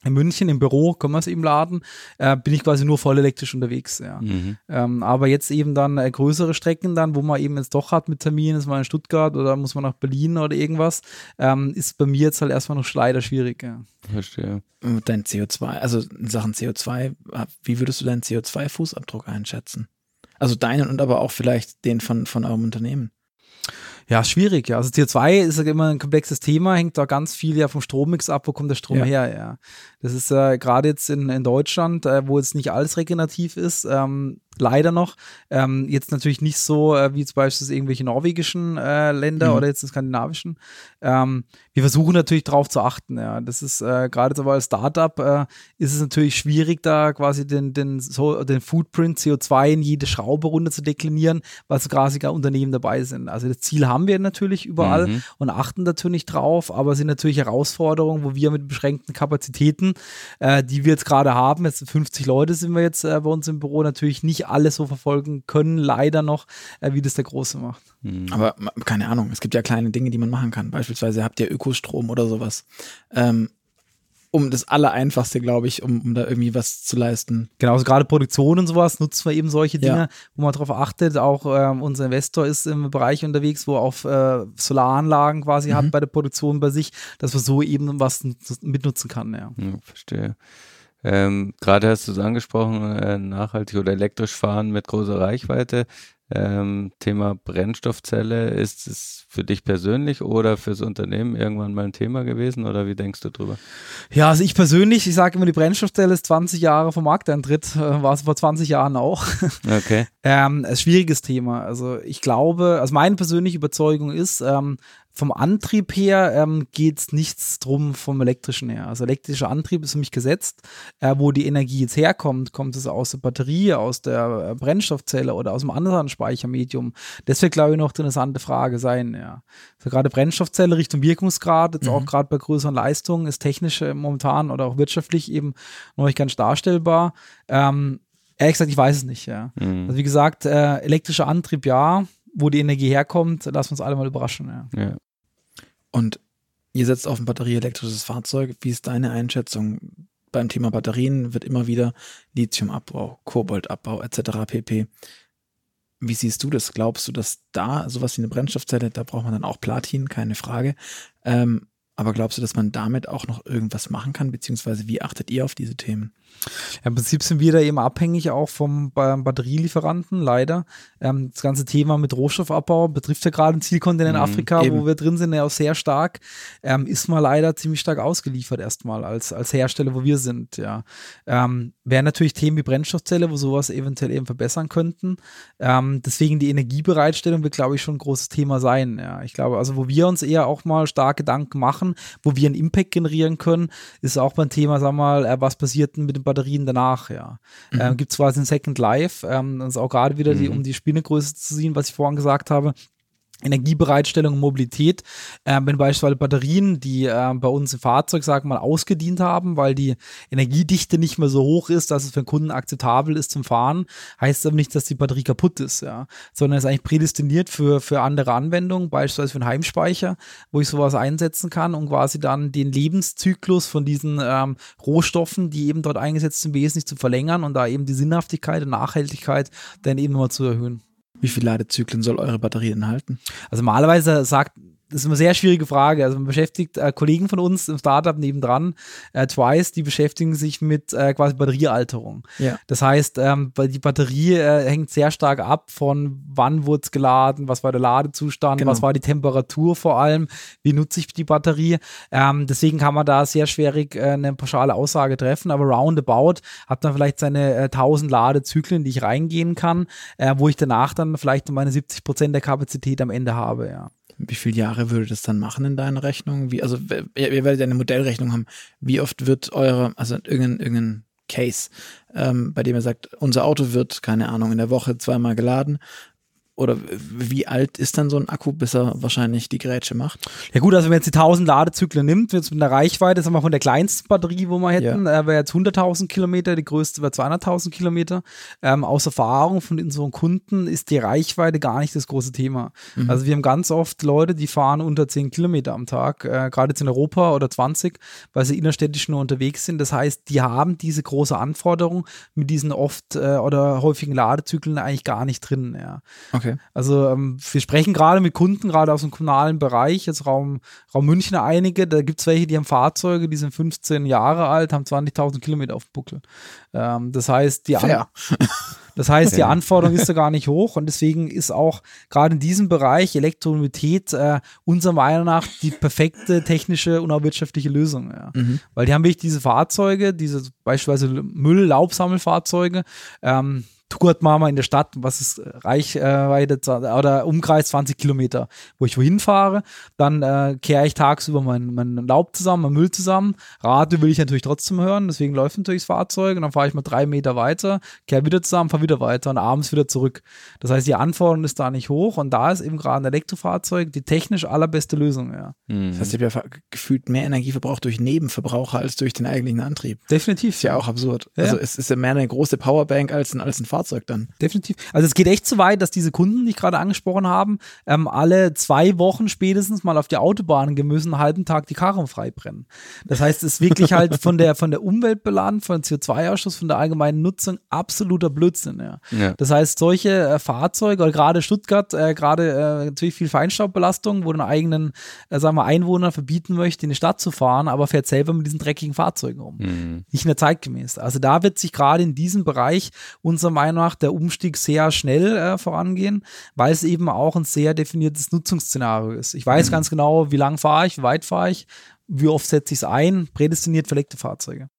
in München im Büro können wir es eben laden, äh, bin ich quasi nur voll elektrisch unterwegs. Ja. Mhm. Ähm, aber jetzt eben dann äh, größere Strecken dann, wo man eben jetzt doch hat mit Terminen, ist man in Stuttgart oder muss man nach Berlin oder irgendwas, ähm, ist bei mir jetzt halt erstmal noch leider schwierig. Ja. Verstehe. Dein CO2, also in Sachen CO2, wie würdest du deinen CO2-Fußabdruck einschätzen? Also deinen und aber auch vielleicht den von, von eurem Unternehmen. Ja, schwierig, ja. Also CO2 ist ja immer ein komplexes Thema, hängt da ganz viel ja vom Strommix ab, wo kommt der Strom ja. her, ja. Das ist äh, gerade jetzt in, in Deutschland, äh, wo jetzt nicht alles regenerativ ist, ähm, leider noch. Ähm, jetzt natürlich nicht so äh, wie zum Beispiel irgendwelche norwegischen äh, Länder mhm. oder jetzt in skandinavischen. Ähm, wir versuchen natürlich darauf zu achten. Ja. Das ist äh, gerade so als Startup äh, ist es natürlich schwierig, da quasi den, den, so, den Footprint CO2 in jede Schraube runter zu deklinieren, weil so quasi gar Unternehmen dabei sind. Also das Ziel haben wir natürlich überall mhm. und achten natürlich drauf, aber es sind natürlich Herausforderungen, wo wir mit beschränkten Kapazitäten, äh, die wir jetzt gerade haben, jetzt 50 Leute sind wir jetzt äh, bei uns im Büro, natürlich nicht alles so verfolgen können, leider noch, äh, wie das der Große macht. Mhm. Aber keine Ahnung, es gibt ja kleine Dinge, die man machen kann. Beispielsweise habt ihr Ökostrom oder sowas. Ähm, um das Allereinfachste, glaube ich, um, um da irgendwie was zu leisten. Genau, also gerade Produktion und sowas nutzen wir eben solche Dinge, ja. wo man darauf achtet. Auch ähm, unser Investor ist im Bereich unterwegs, wo er auf äh, Solaranlagen quasi mhm. hat bei der Produktion bei sich, dass man so eben was mitnutzen kann. Ja, ja verstehe. Ähm, Gerade hast du es angesprochen, äh, nachhaltig oder elektrisch fahren mit großer Reichweite. Ähm, Thema Brennstoffzelle, ist es für dich persönlich oder fürs Unternehmen irgendwann mal ein Thema gewesen oder wie denkst du drüber? Ja, also ich persönlich, ich sage immer, die Brennstoffzelle ist 20 Jahre vom Markteintritt, äh, war es vor 20 Jahren auch. Okay. ähm, ein schwieriges Thema. Also ich glaube, also meine persönliche Überzeugung ist, ähm, vom Antrieb her ähm, geht es nichts drum vom elektrischen her. Also elektrischer Antrieb ist für mich gesetzt. Äh, wo die Energie jetzt herkommt, kommt es aus der Batterie, aus der äh, Brennstoffzelle oder aus einem anderen Speichermedium. Das wird, glaube ich, noch eine interessante Frage sein. Ja. Also gerade Brennstoffzelle Richtung Wirkungsgrad, jetzt mhm. auch gerade bei größeren Leistungen, ist technisch äh, momentan oder auch wirtschaftlich eben noch nicht ganz darstellbar. Ähm, ehrlich gesagt, ich weiß es nicht. Ja. Mhm. Also wie gesagt, äh, elektrischer Antrieb ja wo die Energie herkommt, lassen wir uns alle mal überraschen. Ja. ja. Und ihr setzt auf ein batterieelektrisches Fahrzeug. Wie ist deine Einschätzung? Beim Thema Batterien wird immer wieder Lithiumabbau, Kobaltabbau etc. pp. Wie siehst du das? Glaubst du, dass da sowas wie eine Brennstoffzelle, da braucht man dann auch Platin, keine Frage. Ähm, aber glaubst du, dass man damit auch noch irgendwas machen kann? Beziehungsweise wie achtet ihr auf diese Themen? Im Prinzip sind wir da eben abhängig auch vom Batterielieferanten, leider. Ähm, das ganze Thema mit Rohstoffabbau betrifft ja gerade den Zielkontinent mhm, Afrika, eben. wo wir drin sind, ja auch sehr stark. Ähm, ist mal leider ziemlich stark ausgeliefert erstmal als, als Hersteller, wo wir sind, ja. Ähm, Wären natürlich Themen wie Brennstoffzelle, wo sowas eventuell eben verbessern könnten. Ähm, deswegen die Energiebereitstellung wird, glaube ich, schon ein großes Thema sein, ja. Ich glaube, also wo wir uns eher auch mal stark Gedanken machen, wo wir einen Impact generieren können, ist auch beim Thema, sag mal, äh, was passiert denn mit dem Batterien danach, ja. Mhm. Ähm, Gibt es quasi ein Second Life, ähm, das ist auch gerade wieder, die, mhm. um die Spinnegröße zu sehen, was ich vorhin gesagt habe. Energiebereitstellung Mobilität. Äh, wenn beispielsweise Batterien, die äh, bei uns im Fahrzeug, wir mal, ausgedient haben, weil die Energiedichte nicht mehr so hoch ist, dass es für den Kunden akzeptabel ist zum Fahren, heißt aber nicht, dass die Batterie kaputt ist, ja. Sondern ist eigentlich prädestiniert für, für andere Anwendungen, beispielsweise für einen Heimspeicher, wo ich sowas einsetzen kann und quasi dann den Lebenszyklus von diesen ähm, Rohstoffen, die eben dort eingesetzt sind, wesentlich zu verlängern und da eben die Sinnhaftigkeit und Nachhaltigkeit dann eben mal zu erhöhen. Wie viele Ladezyklen soll eure Batterie enthalten? Also normalerweise sagt das ist eine sehr schwierige Frage. Also man beschäftigt äh, Kollegen von uns im Startup nebendran, äh, Twice, die beschäftigen sich mit äh, quasi Batteriealterung. Ja. Das heißt, ähm, die Batterie äh, hängt sehr stark ab von wann wurde es geladen, was war der Ladezustand, genau. was war die Temperatur vor allem, wie nutze ich die Batterie. Ähm, deswegen kann man da sehr schwierig äh, eine pauschale Aussage treffen, aber roundabout hat man vielleicht seine äh, 1000 Ladezyklen, die ich reingehen kann, äh, wo ich danach dann vielleicht meine 70 Prozent der Kapazität am Ende habe, ja. Wie viele Jahre würde das dann machen in deiner Rechnung? Wie, also ihr, ihr werdet ja eine Modellrechnung haben. Wie oft wird eure, also irgendein, irgendein Case, ähm, bei dem er sagt, unser Auto wird, keine Ahnung, in der Woche zweimal geladen oder wie alt ist dann so ein Akku, bis er wahrscheinlich die Grätsche macht? Ja gut, also wenn man jetzt die 1000 Ladezyklen nimmt, jetzt mit einer Reichweite, sagen wir von der kleinsten Batterie, wo wir hätten, ja. äh, wäre jetzt 100.000 Kilometer, die größte wäre 200.000 Kilometer. Ähm, aus Erfahrung von unseren Kunden ist die Reichweite gar nicht das große Thema. Mhm. Also wir haben ganz oft Leute, die fahren unter 10 Kilometer am Tag, äh, gerade jetzt in Europa oder 20, weil sie innerstädtisch nur unterwegs sind. Das heißt, die haben diese große Anforderung mit diesen oft äh, oder häufigen Ladezyklen eigentlich gar nicht drin. Ja. Okay. Okay. Also ähm, wir sprechen gerade mit Kunden, gerade aus dem kommunalen Bereich, jetzt Raum, Raum München einige, da gibt es welche, die haben Fahrzeuge, die sind 15 Jahre alt, haben 20.000 Kilometer auf dem Buckel. Ähm, das heißt, die An Das heißt, die Anforderung ist da gar nicht hoch und deswegen ist auch gerade in diesem Bereich Elektromobilität äh, unserer Meinung nach die perfekte technische und auch wirtschaftliche Lösung. Ja. Mhm. Weil die haben wirklich diese Fahrzeuge, diese beispielsweise Müll-Laubsammelfahrzeuge, ähm, Tourtmama in der Stadt, was ist Reichweite oder Umkreis 20 Kilometer, wo ich wohin fahre. Dann äh, kehre ich tagsüber mein, mein Laub zusammen, mein Müll zusammen. Radio will ich natürlich trotzdem hören, deswegen läuft natürlich das Fahrzeug und dann fahre ich mal drei Meter weiter, kehre wieder zusammen, fahre wieder weiter und abends wieder zurück. Das heißt, die Anforderung ist da nicht hoch und da ist eben gerade ein Elektrofahrzeug die technisch allerbeste Lösung. Ja. Mhm. Das heißt, ich habe ja gefühlt mehr Energie verbraucht durch Nebenverbraucher als durch den eigentlichen Antrieb. Definitiv. Ist ja auch absurd. Ja. Also es ist ja mehr eine große Powerbank als ein, als ein Fahrzeug. Fahrzeug dann. Definitiv. Also es geht echt so weit, dass diese Kunden, die ich gerade angesprochen habe, ähm, alle zwei Wochen spätestens mal auf die Autobahn gehen müssen, einen halben Tag die Karren freibrennen. Das heißt, es ist wirklich halt von der, von der Umweltbelan, von CO2-Ausstoß, von der allgemeinen Nutzung absoluter Blödsinn. Ja. ja. Das heißt, solche äh, Fahrzeuge, oder gerade Stuttgart, äh, gerade äh, natürlich viel Feinstaubbelastung, wo den eigenen, äh, sagen wir, Einwohner verbieten möchte, in die Stadt zu fahren, aber fährt selber mit diesen dreckigen Fahrzeugen um. Mhm. Nicht mehr zeitgemäß. Also da wird sich gerade in diesem Bereich unserer Meinung nach der Umstieg sehr schnell äh, vorangehen, weil es eben auch ein sehr definiertes Nutzungsszenario ist. Ich weiß mhm. ganz genau, wie lang fahre ich, wie weit fahre ich, wie oft setze ich es ein, prädestiniert verlegte Fahrzeuge.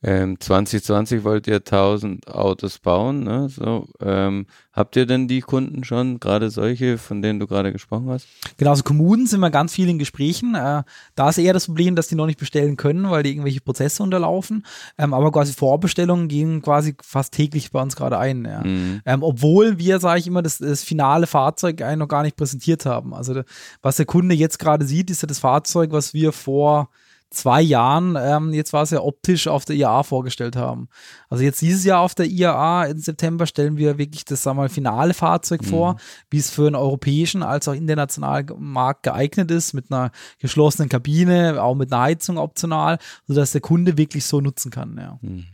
Ähm, 2020 wollt ihr 1000 Autos bauen. Ne? So, ähm, habt ihr denn die Kunden schon, gerade solche, von denen du gerade gesprochen hast? Genau, also Kommunen sind wir ganz viel in Gesprächen. Äh, da ist eher das Problem, dass die noch nicht bestellen können, weil die irgendwelche Prozesse unterlaufen. Ähm, aber quasi Vorbestellungen gehen quasi fast täglich bei uns gerade ein. Ja. Mhm. Ähm, obwohl wir, sage ich immer, das, das finale Fahrzeug eigentlich noch gar nicht präsentiert haben. Also was der Kunde jetzt gerade sieht, ist ja das Fahrzeug, was wir vor zwei Jahren, ähm, jetzt war es ja optisch auf der IAA vorgestellt haben. Also jetzt dieses Jahr auf der IAA im September stellen wir wirklich das, sagen wir mal, finale Fahrzeug mhm. vor, wie es für einen europäischen als auch internationalen Markt geeignet ist, mit einer geschlossenen Kabine, auch mit einer Heizung optional, sodass der Kunde wirklich so nutzen kann, ja. Mhm.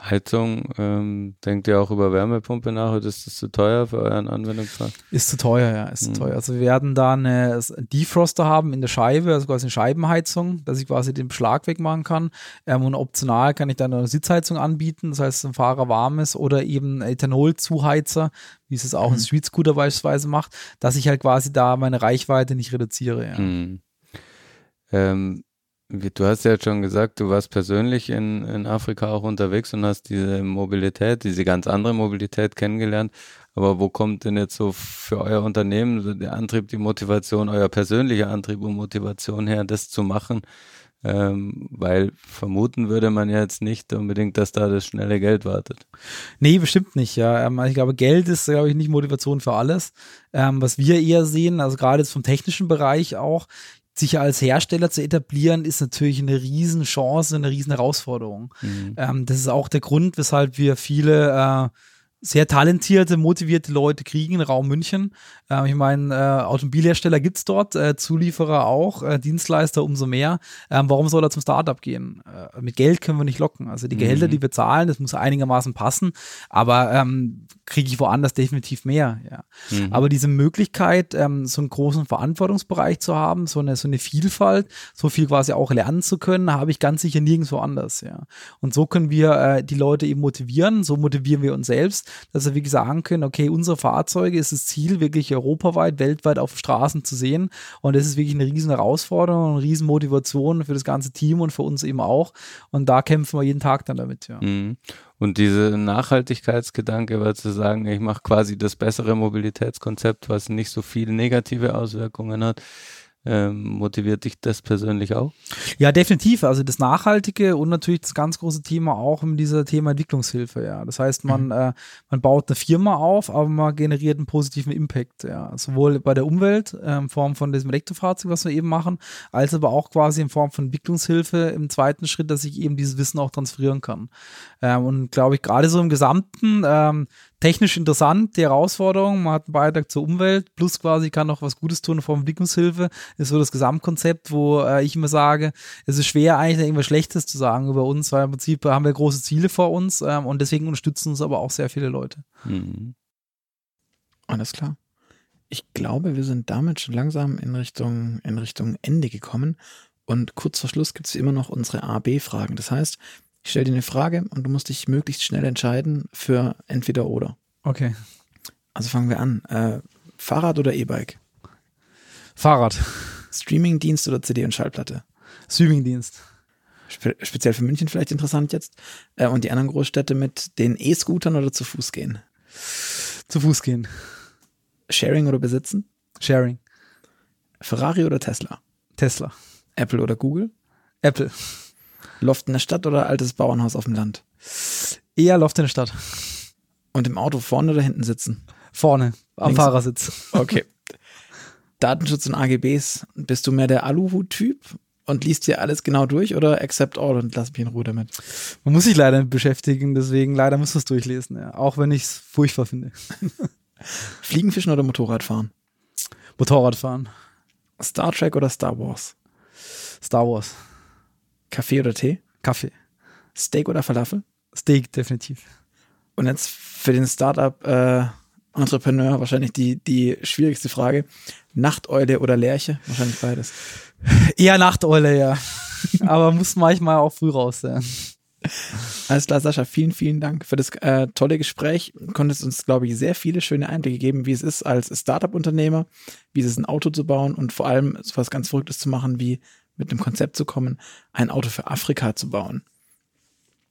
Heizung, ähm, denkt ihr auch über Wärmepumpe nach oder ist das zu teuer für euren Anwendungsfall? Ist zu teuer, ja, ist mhm. zu teuer. Also wir werden da eine Defroster haben in der Scheibe, also quasi eine Scheibenheizung, dass ich quasi den Beschlag wegmachen kann. Ähm, und optional kann ich dann eine Sitzheizung anbieten, das heißt, ein Fahrer warm ist oder eben Ethanol-Zuheizer, wie es es auch mhm. ein Street Scooter beispielsweise macht, dass ich halt quasi da meine Reichweite nicht reduziere. Ja. Mhm. Ähm, Du hast ja schon gesagt, du warst persönlich in, in Afrika auch unterwegs und hast diese Mobilität, diese ganz andere Mobilität kennengelernt. Aber wo kommt denn jetzt so für euer Unternehmen der Antrieb, die Motivation, euer persönlicher Antrieb und Motivation her, das zu machen? Ähm, weil vermuten würde man ja jetzt nicht unbedingt, dass da das schnelle Geld wartet. Nee, bestimmt nicht, ja. Ähm, ich glaube, Geld ist, glaube ich, nicht Motivation für alles. Ähm, was wir eher sehen, also gerade jetzt vom technischen Bereich auch, sich als Hersteller zu etablieren, ist natürlich eine Riesenchance, eine riesen Herausforderung. Mhm. Ähm, das ist auch der Grund, weshalb wir viele äh, sehr talentierte, motivierte Leute kriegen, Raum München. Ähm, ich meine, äh, Automobilhersteller gibt's dort, äh, Zulieferer auch, äh, Dienstleister umso mehr. Ähm, warum soll er zum Startup gehen? Äh, mit Geld können wir nicht locken. Also die Gehälter, mhm. die wir zahlen, das muss einigermaßen passen, aber ähm, kriege ich woanders definitiv mehr. Ja. Mhm. Aber diese Möglichkeit, ähm, so einen großen Verantwortungsbereich zu haben, so eine, so eine Vielfalt, so viel quasi auch lernen zu können, habe ich ganz sicher nirgendwo anders. Ja. Und so können wir äh, die Leute eben motivieren, so motivieren wir uns selbst dass wir wirklich sagen können, okay, unsere Fahrzeuge ist das Ziel, wirklich europaweit, weltweit auf Straßen zu sehen. Und das ist wirklich eine riesen Herausforderung, eine riesen Motivation für das ganze Team und für uns eben auch. Und da kämpfen wir jeden Tag dann damit, ja. Mhm. Und diese Nachhaltigkeitsgedanke war zu sagen, ich mache quasi das bessere Mobilitätskonzept, was nicht so viele negative Auswirkungen hat. Ähm, motiviert dich das persönlich auch? Ja, definitiv. Also das Nachhaltige und natürlich das ganz große Thema auch in dieser Thema Entwicklungshilfe. Ja, das heißt, man mhm. äh, man baut eine Firma auf, aber man generiert einen positiven Impact. Ja, sowohl bei der Umwelt äh, in Form von diesem Elektrofahrzeug, was wir eben machen, als aber auch quasi in Form von Entwicklungshilfe im zweiten Schritt, dass ich eben dieses Wissen auch transferieren kann. Ähm, und glaube ich gerade so im Gesamten ähm, technisch interessant, die Herausforderung. Man hat einen Beitrag zur Umwelt, plus quasi kann auch was Gutes tun in Form von Entwicklungshilfe. ist so das Gesamtkonzept, wo äh, ich immer sage, es ist schwer eigentlich irgendwas Schlechtes zu sagen über uns, weil im Prinzip haben wir große Ziele vor uns ähm, und deswegen unterstützen uns aber auch sehr viele Leute. Mhm. Alles klar. Ich glaube, wir sind damit schon langsam in Richtung, in Richtung Ende gekommen. Und kurz vor Schluss gibt es immer noch unsere A-B-Fragen. Das heißt, ich stelle dir eine Frage und du musst dich möglichst schnell entscheiden für entweder oder. Okay. Also fangen wir an. Äh, Fahrrad oder E-Bike? Fahrrad. Streamingdienst oder CD und Schallplatte? Streamingdienst. Spe speziell für München vielleicht interessant jetzt. Äh, und die anderen Großstädte mit den E-Scootern oder zu Fuß gehen? Zu Fuß gehen. Sharing oder besitzen? Sharing. Ferrari oder Tesla? Tesla. Apple oder Google? Apple. Loft in der Stadt oder altes Bauernhaus auf dem Land? Eher Loft in der Stadt. Und im Auto vorne oder hinten sitzen? Vorne, am Links. Fahrersitz. Okay. Datenschutz und AGBs, bist du mehr der Aluhut-Typ und liest dir alles genau durch oder accept all und lass mich in Ruhe damit? Man muss sich leider beschäftigen, deswegen leider muss man es durchlesen, ja. auch wenn ich es furchtbar finde. Fliegenfischen oder Motorradfahren? Motorradfahren. Star Trek oder Star Wars? Star Wars. Kaffee oder Tee? Kaffee. Steak oder Falafel? Steak, definitiv. Und jetzt für den Startup äh, wahrscheinlich die, die schwierigste Frage. Nachteule oder Lerche? Wahrscheinlich beides. Eher Nachteule, ja. Aber muss manchmal auch früh raus sein. Alles klar, Sascha, vielen, vielen Dank für das äh, tolle Gespräch. Du konntest uns, glaube ich, sehr viele schöne Einblicke geben, wie es ist, als Startup-Unternehmer, wie es ist, ein Auto zu bauen und vor allem so was ganz Verrücktes zu machen, wie mit einem Konzept zu kommen, ein Auto für Afrika zu bauen.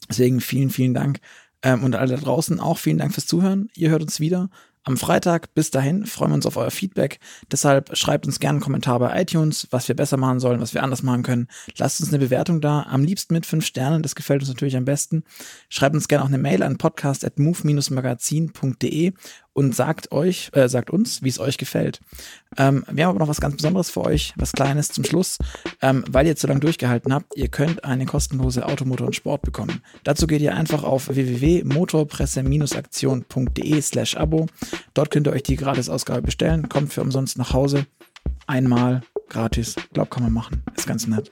Deswegen vielen, vielen Dank. Ähm, und alle da draußen auch vielen Dank fürs Zuhören. Ihr hört uns wieder am Freitag. Bis dahin freuen wir uns auf euer Feedback. Deshalb schreibt uns gerne einen Kommentar bei iTunes, was wir besser machen sollen, was wir anders machen können. Lasst uns eine Bewertung da, am liebsten mit fünf Sternen, das gefällt uns natürlich am besten. Schreibt uns gerne auch eine Mail an podcast.move-magazin.de und sagt euch, äh, sagt uns, wie es euch gefällt. Ähm, wir haben aber noch was ganz Besonderes für euch, was Kleines zum Schluss, ähm, weil ihr zu lange durchgehalten habt. Ihr könnt eine kostenlose Automotor und Sport bekommen. Dazu geht ihr einfach auf www.motorpresse-aktion.de slash Abo. Dort könnt ihr euch die Gratisausgabe bestellen, kommt für umsonst nach Hause. Einmal gratis. Glaub, kann man machen. Ist ganz nett.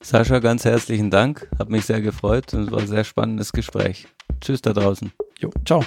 Sascha, ganz herzlichen Dank. Hat mich sehr gefreut und es war ein sehr spannendes Gespräch. Tschüss da draußen. Jo, ciao.